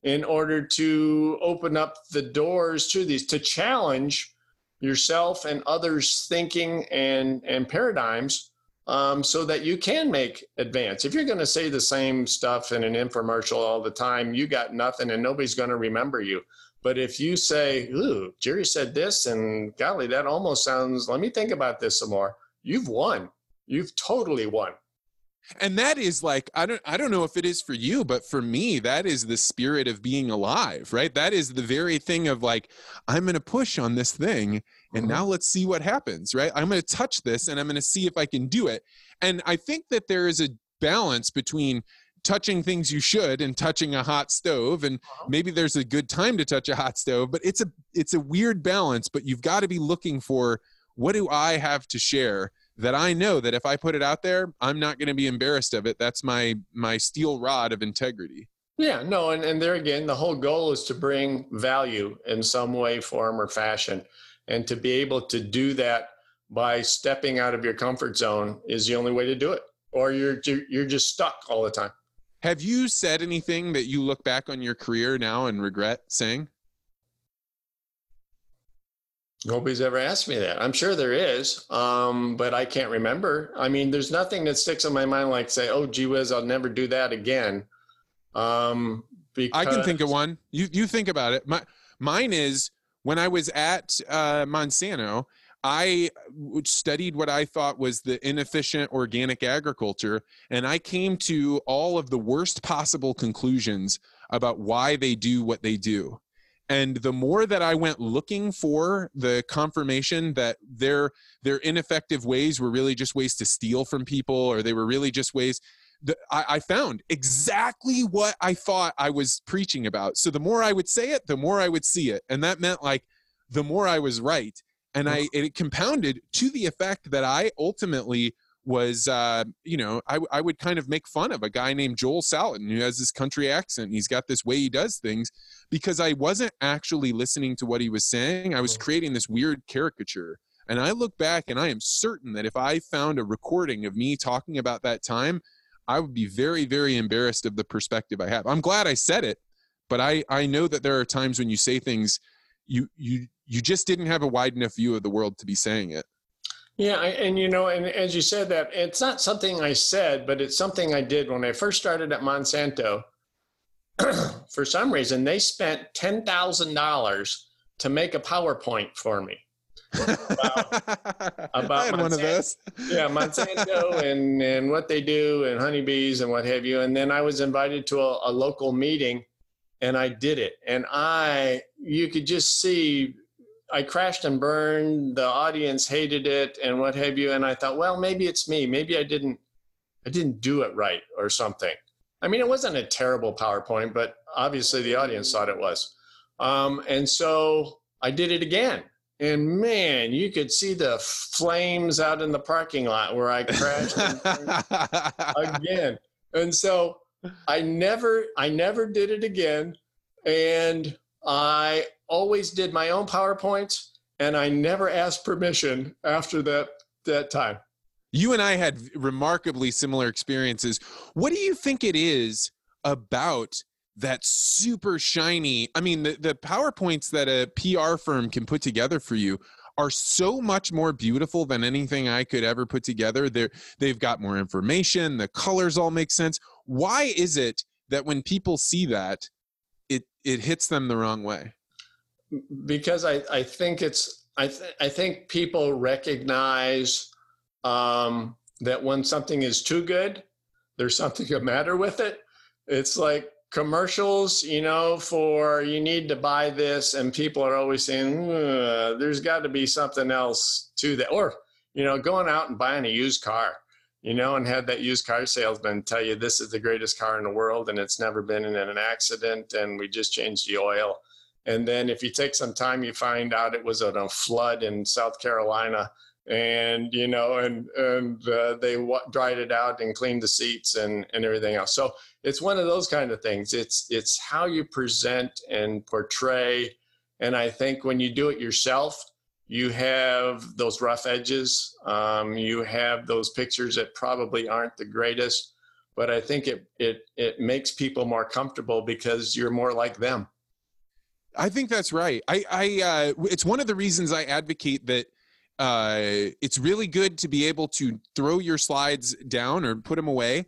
in order to open up the doors to these, to challenge yourself and others' thinking and, and paradigms um, so that you can make advance. If you're going to say the same stuff in an infomercial all the time, you got nothing and nobody's going to remember you. But if you say, ooh, Jerry said this, and golly, that almost sounds, let me think about this some more, you've won. You've totally won and that is like i don't i don't know if it is for you but for me that is the spirit of being alive right that is the very thing of like i'm going to push on this thing and mm-hmm. now let's see what happens right i'm going to touch this and i'm going to see if i can do it and i think that there is a balance between touching things you should and touching a hot stove and uh-huh. maybe there's a good time to touch a hot stove but it's a it's a weird balance but you've got to be looking for what do i have to share that I know that if I put it out there, I'm not going to be embarrassed of it. That's my my steel rod of integrity. Yeah, no, and, and there again, the whole goal is to bring value in some way, form, or fashion. And to be able to do that by stepping out of your comfort zone is the only way to do it. Or you're you're just stuck all the time. Have you said anything that you look back on your career now and regret saying? Nobody's ever asked me that. I'm sure there is, um, but I can't remember. I mean, there's nothing that sticks in my mind like say, "Oh, gee whiz, I'll never do that again." Um, because... I can think of one. You you think about it. My mine is when I was at uh, Monsanto. I studied what I thought was the inefficient organic agriculture, and I came to all of the worst possible conclusions about why they do what they do and the more that i went looking for the confirmation that their their ineffective ways were really just ways to steal from people or they were really just ways that I, I found exactly what i thought i was preaching about. So the more i would say it the more i would see it. And that meant like the more i was right. And i it compounded to the effect that i ultimately was uh, you know I, I would kind of make fun of a guy named joel salatin who has this country accent he's got this way he does things because i wasn't actually listening to what he was saying i was creating this weird caricature and i look back and i am certain that if i found a recording of me talking about that time i would be very very embarrassed of the perspective i have. I'm glad i said it but i i know that there are times when you say things you you you just didn't have a wide enough view of the world to be saying it yeah, and you know, and as you said that, it's not something I said, but it's something I did when I first started at Monsanto. for some reason, they spent ten thousand dollars to make a PowerPoint for me. about, about Monsanto, one of those. yeah, Monsanto and and what they do and honeybees and what have you. And then I was invited to a, a local meeting, and I did it. And I, you could just see I crashed and burned. The audience hated it and what have you. And I thought, well, maybe it's me. Maybe I didn't, I didn't do it right or something. I mean, it wasn't a terrible PowerPoint, but obviously the audience thought it was. Um, and so I did it again. and man, you could see the flames out in the parking lot where I crashed again. And so I never, I never did it again. And I always did my own PowerPoints and I never asked permission after that, that time. You and I had remarkably similar experiences. What do you think it is about that super shiny? I mean, the, the PowerPoints that a PR firm can put together for you are so much more beautiful than anything I could ever put together. They're, they've got more information, the colors all make sense. Why is it that when people see that, it, it hits them the wrong way? Because I, I think it's, I, th- I think people recognize um, that when something is too good, there's something the matter with it. It's like commercials, you know, for you need to buy this, and people are always saying there's got to be something else to that, or you know, going out and buying a used car, you know, and had that used car salesman tell you this is the greatest car in the world and it's never been in an accident, and we just changed the oil. And then if you take some time, you find out it was a flood in South Carolina and you know and and uh, they w- dried it out and cleaned the seats and and everything else so it's one of those kind of things it's it's how you present and portray and i think when you do it yourself you have those rough edges um, you have those pictures that probably aren't the greatest but i think it it it makes people more comfortable because you're more like them i think that's right i i uh, it's one of the reasons i advocate that uh, it's really good to be able to throw your slides down or put them away.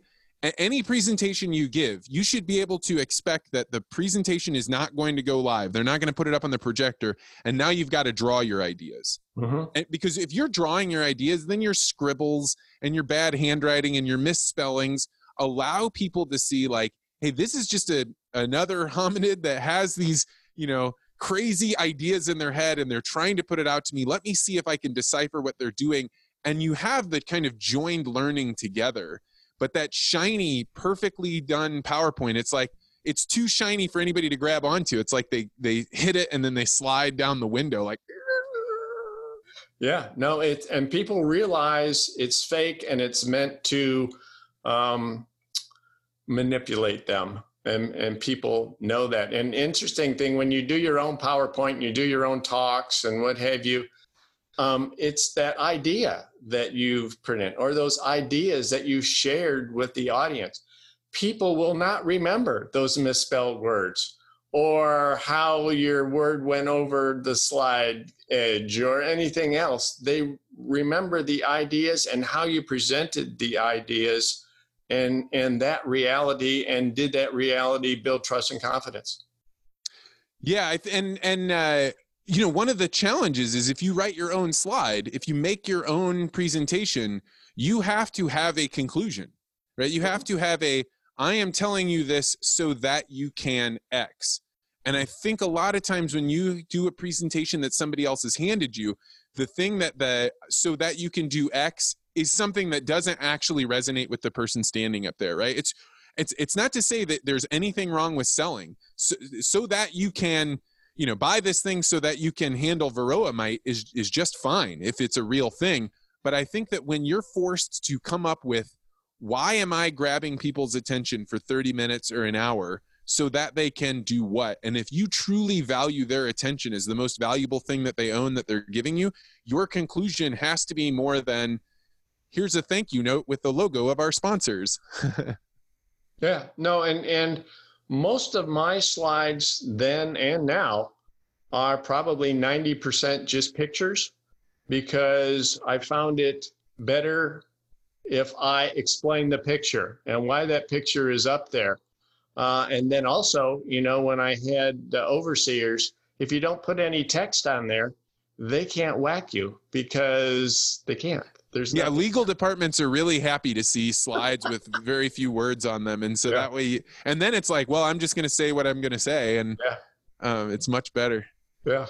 Any presentation you give, you should be able to expect that the presentation is not going to go live. They're not going to put it up on the projector. And now you've got to draw your ideas. Mm-hmm. And because if you're drawing your ideas, then your scribbles and your bad handwriting and your misspellings allow people to see, like, hey, this is just a another hominid that has these, you know, crazy ideas in their head and they're trying to put it out to me. Let me see if I can decipher what they're doing. And you have the kind of joined learning together. But that shiny, perfectly done PowerPoint, it's like it's too shiny for anybody to grab onto. It's like they they hit it and then they slide down the window like yeah, no, it and people realize it's fake and it's meant to um, manipulate them and, and people know that. And interesting thing, when you do your own PowerPoint and you do your own talks and what have you, um, it's that idea that you've printed or those ideas that you shared with the audience. People will not remember those misspelled words or how your word went over the slide edge or anything else. They remember the ideas and how you presented the ideas and and that reality and did that reality build trust and confidence yeah and and uh you know one of the challenges is if you write your own slide if you make your own presentation you have to have a conclusion right? You have mm-hmm. to have a i am telling you this so that you can x. And i think a lot of times when you do a presentation that somebody else has handed you the thing that the so that you can do x is something that doesn't actually resonate with the person standing up there, right? It's it's it's not to say that there's anything wrong with selling. So, so that you can you know buy this thing so that you can handle varroa mite is is just fine if it's a real thing but i think that when you're forced to come up with why am i grabbing people's attention for 30 minutes or an hour so that they can do what and if you truly value their attention as the most valuable thing that they own that they're giving you your conclusion has to be more than here's a thank you note with the logo of our sponsors. yeah, no, and and most of my slides then and now are probably 90% just pictures because I found it better if I explain the picture and why that picture is up there. Uh, and then also, you know, when I had the overseers, if you don't put any text on there, they can't whack you because they can't. There's yeah, legal departments are really happy to see slides with very few words on them, and so yeah. that way, and then it's like, well, I'm just going to say what I'm going to say, and yeah. um, it's much better. Yeah.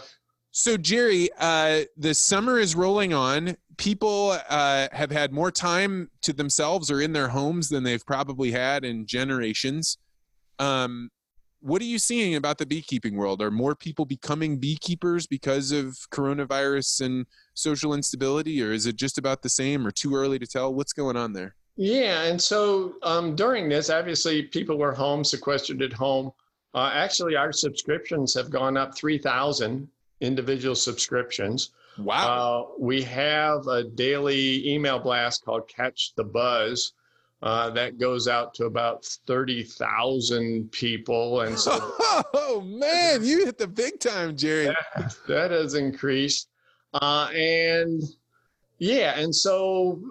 So Jerry, uh, the summer is rolling on. People uh, have had more time to themselves or in their homes than they've probably had in generations. Um, what are you seeing about the beekeeping world? Are more people becoming beekeepers because of coronavirus and social instability, or is it just about the same, or too early to tell? What's going on there? Yeah, and so um, during this, obviously, people were home, sequestered at home. Uh, actually, our subscriptions have gone up 3,000 individual subscriptions. Wow. Uh, we have a daily email blast called Catch the Buzz. Uh, that goes out to about 30,000 people. And so, oh man, you hit the big time, Jerry. That, that has increased. Uh, and yeah, and so,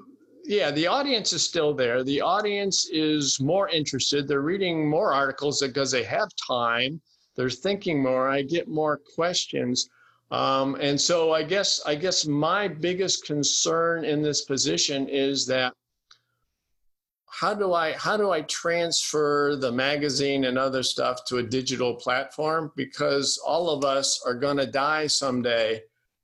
yeah, the audience is still there. The audience is more interested. They're reading more articles because they have time. They're thinking more. I get more questions. Um, and so I guess I guess my biggest concern in this position is that how do I how do I transfer the magazine and other stuff to a digital platform? Because all of us are going to die someday,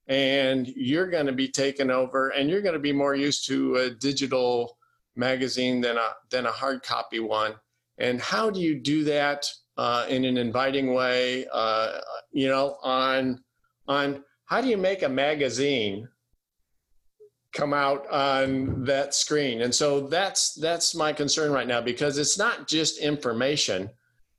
and you're going to be taken over, and you're going to be more used to a digital magazine than a than a hard copy one. And how do you do that uh, in an inviting way? Uh, you know, on on how do you make a magazine come out on that screen. And so that's that's my concern right now because it's not just information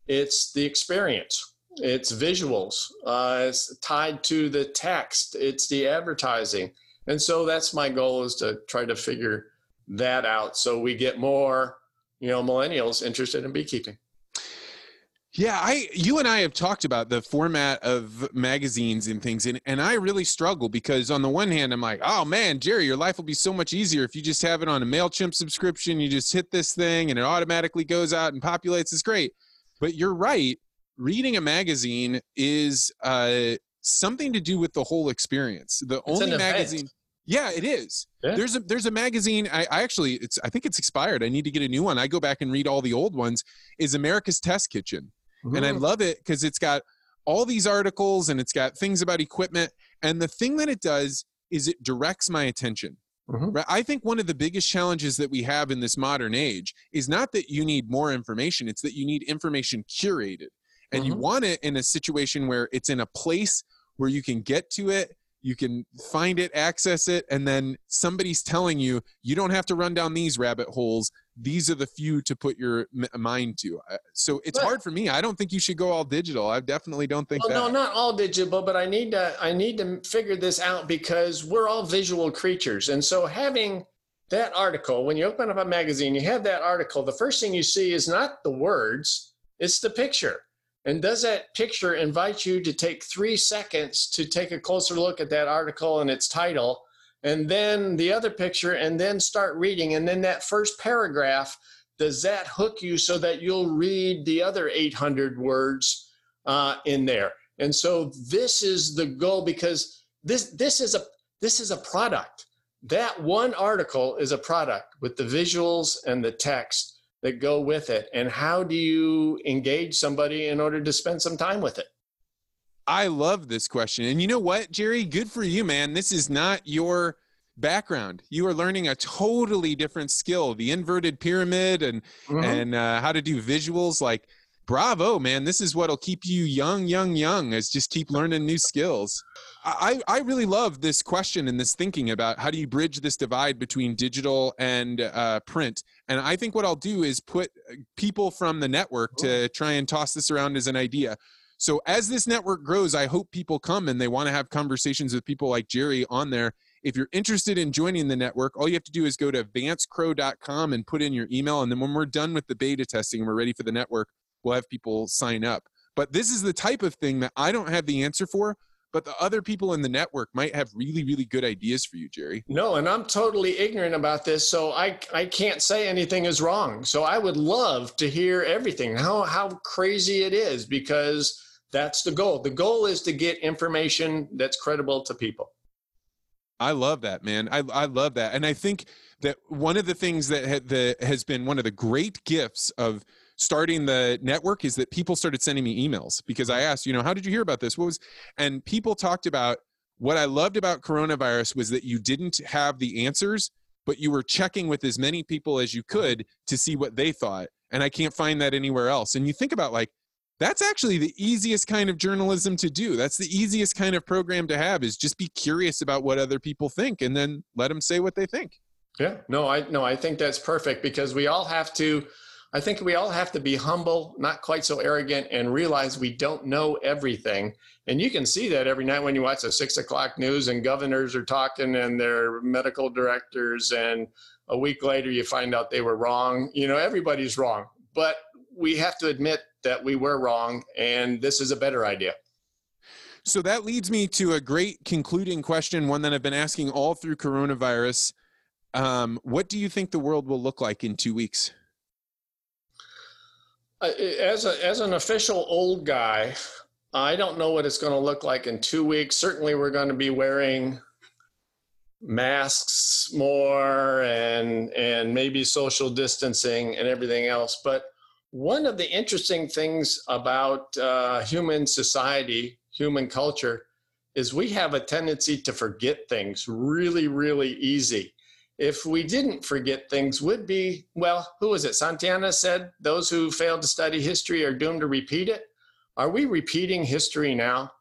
it's the experience. It's visuals uh, it's tied to the text it's the advertising. And so that's my goal is to try to figure that out so we get more you know millennials interested in beekeeping yeah, I you and I have talked about the format of magazines and things and, and I really struggle because on the one hand I'm like, "Oh man, Jerry, your life will be so much easier if you just have it on a Mailchimp subscription, you just hit this thing and it automatically goes out and populates. It's great." But you're right, reading a magazine is uh, something to do with the whole experience. The It's only an event. magazine yeah, it is. Yeah. There's a there's a magazine. I, I actually it's I think it's expired. I need to get a new one. I go back and read all the old ones. Is America's Test Kitchen and I love it because it's got all these articles and it's got things about equipment. And the thing that it does is it directs my attention. Mhm. Right? I think one of the biggest challenges that we have in this modern age is not that you need more information; it's that you need information curated, and you Mhm. want it in a situation where it's in a place where you can get to it. You can find it, access it, and then somebody's telling you you don't have to run down these rabbit holes these are the few to put your mind to. Uh, So it's But- hard for me. I don't think you should go all digital. I definitely don't think Well, that. no, not all digital, but I need to I need to figure this out because we're all visual creatures, and so having that article when you open up a magazine, you have that article. The first thing you see is not the words; it's the picture. And does that picture invite you to take three seconds to take a closer look at that article and its title, and then the other picture, and then start reading, and then that first paragraph does that hook you so that you'll read the other 800 words uh, in there. And so this is the goal because this this is a this is a product. That one article is a product with the visuals and the text that go with it. And how do you engage somebody in order to spend some time with it? I love this question. And you know what, Jerry? Good for you, man. This is not your background. You are learning a totally different skill, the inverted pyramid and and uh, how to do visuals. Like, bravo, man! This is what'll keep you young, young, young. Is just keep learning new skills. I I really love this question and this thinking about how do you bridge this divide between digital and uh, print. And I think what I'll do is put uh, people from the network to try and toss this around as an idea. So as this network grows, I hope people come and they want to have conversations with people like Jerry on there. If you're interested in joining the network, all you have to do is go to vancecrowe.com and put in your email. And then when we're done with the beta testing and we're ready for the network, we'll have people sign up. But this is the type of thing that I don't have the answer for, but the other people in the network might have really, really good ideas for you, Jerry. No, and I'm totally ignorant about this, so I I can't say anything is wrong. So I would love to hear everything, how how crazy it is, because that's the goal. The goal is to get information that's credible to people. I love that, man. I, I love that. And I think that one of the things that, ha- that has been one of the great gifts of starting the network is that people started sending me emails because I asked, you know, how did you hear about this? What was, and people talked about what I loved about coronavirus was that you didn't have the answers, but you were checking with as many people as you could to see what they thought. And I can't find that anywhere else. And you think about like, that's actually the easiest kind of journalism to do. That's the easiest kind of program to have is just be curious about what other people think and then let them say what they think. Yeah, no, I no, I think that's perfect because we all have to. I think we all have to be humble, not quite so arrogant, and realize we don't know everything. And you can see that every night when you watch the six o'clock news and governors are talking and their medical directors, and a week later you find out they were wrong. You know, everybody's wrong, but we have to admit that we were wrong, and this is a better idea. So that leads me to a great concluding question, one that I've been asking all through coronavirus. Um, what do you think the world will look like in two weeks? Uh, as a as an official old guy, I don't know what it's going to look like in two weeks. Certainly, we're going to be wearing masks more and and maybe social distancing and everything else. But one of the interesting things about uh, human society, human culture, is we have a tendency to forget things really, really easy. If we didn't forget things, would be, well, who was it? Santayana said, those who fail to study history are doomed to repeat it. Are we repeating history now?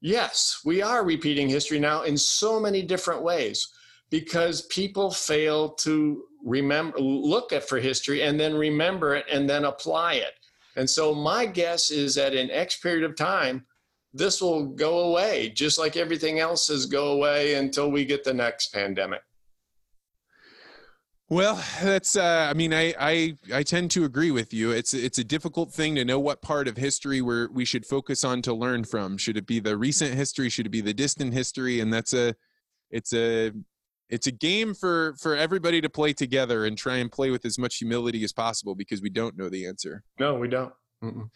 Yes, we are repeating history now in so many different ways because people fail to remember look at for history and then remember it and then apply it. And so my guess is that in x period of time this will go away just like everything else has go away until we get the next pandemic. Well that's uh, i mean I, I i tend to agree with you. It's it's a difficult thing to know what part of history where we should focus on to learn from. Should it be the recent history? Should it be the distant history? And that's a it's a it's a game for for everybody to play together and try and play with as much humility as possible because we don't know the answer. No, we don't. Mm-mm.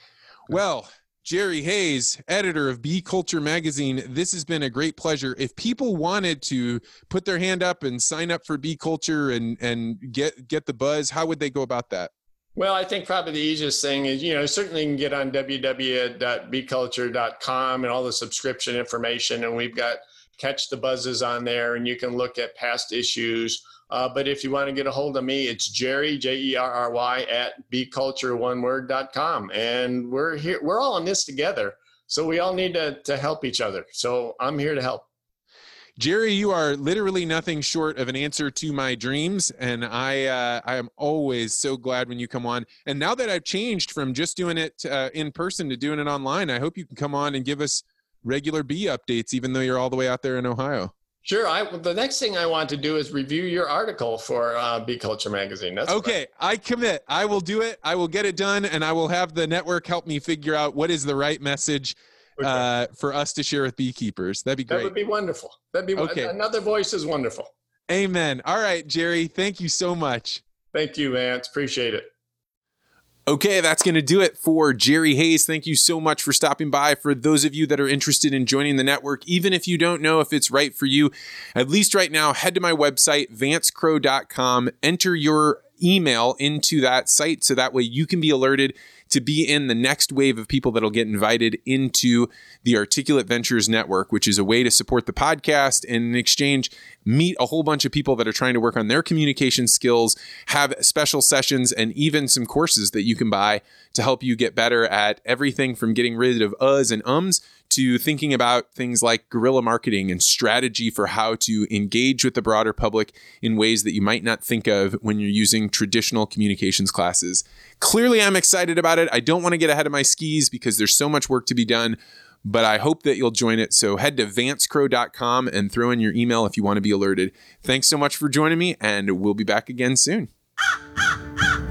Well, Jerry Hayes, editor of Bee Culture Magazine, this has been a great pleasure. If people wanted to put their hand up and sign up for B Culture and and get get the buzz, how would they go about that? Well, I think probably the easiest thing is, you know, certainly you can get on www.beeculture.com and all the subscription information, and we've got catch the buzzes on there and you can look at past issues. Uh, but if you want to get a hold of me, it's Jerry, J E R R Y, at bcultureoneword.com. And we're here, we're all in this together. So we all need to, to help each other. So I'm here to help. Jerry, you are literally nothing short of an answer to my dreams, and I uh, I am always so glad when you come on. And now that I've changed from just doing it uh, in person to doing it online, I hope you can come on and give us regular bee updates, even though you're all the way out there in Ohio. Sure. I the next thing I want to do is review your article for uh, Bee Culture Magazine. That's okay. I commit. I will do it. I will get it done, and I will have the network help me figure out what is the right message uh, for us to share with beekeepers. That'd be great. That would be wonderful. That'd be okay. Another voice is wonderful. Amen. All right, Jerry. Thank you so much. Thank you, Vance. Appreciate it. Okay, that's going to do it for Jerry Hayes. Thank you so much for stopping by. For those of you that are interested in joining the network, even if you don't know if it's right for you, at least right now, head to my website, vancecrowe.com, enter your email into that site so that way you can be alerted to be in the next wave of people that'll get invited into the Articulate Ventures Network, which is a way to support the podcast and in exchange meet a whole bunch of people that are trying to work on their communication skills, have special sessions, and even some courses that you can buy to help you get better at everything from getting rid of uhs and ums to thinking about things like guerrilla marketing and strategy for how to engage with the broader public in ways that you might not think of when you're using traditional communications classes. Clearly, I'm excited about it. I don't want to get ahead of my skis because there's so much work to be done, but I hope that you'll join it. So head to vancecrowe.com and throw in your email if you want to be alerted. Thanks so much for joining me, and we'll be back again soon. Ah, ah, ah.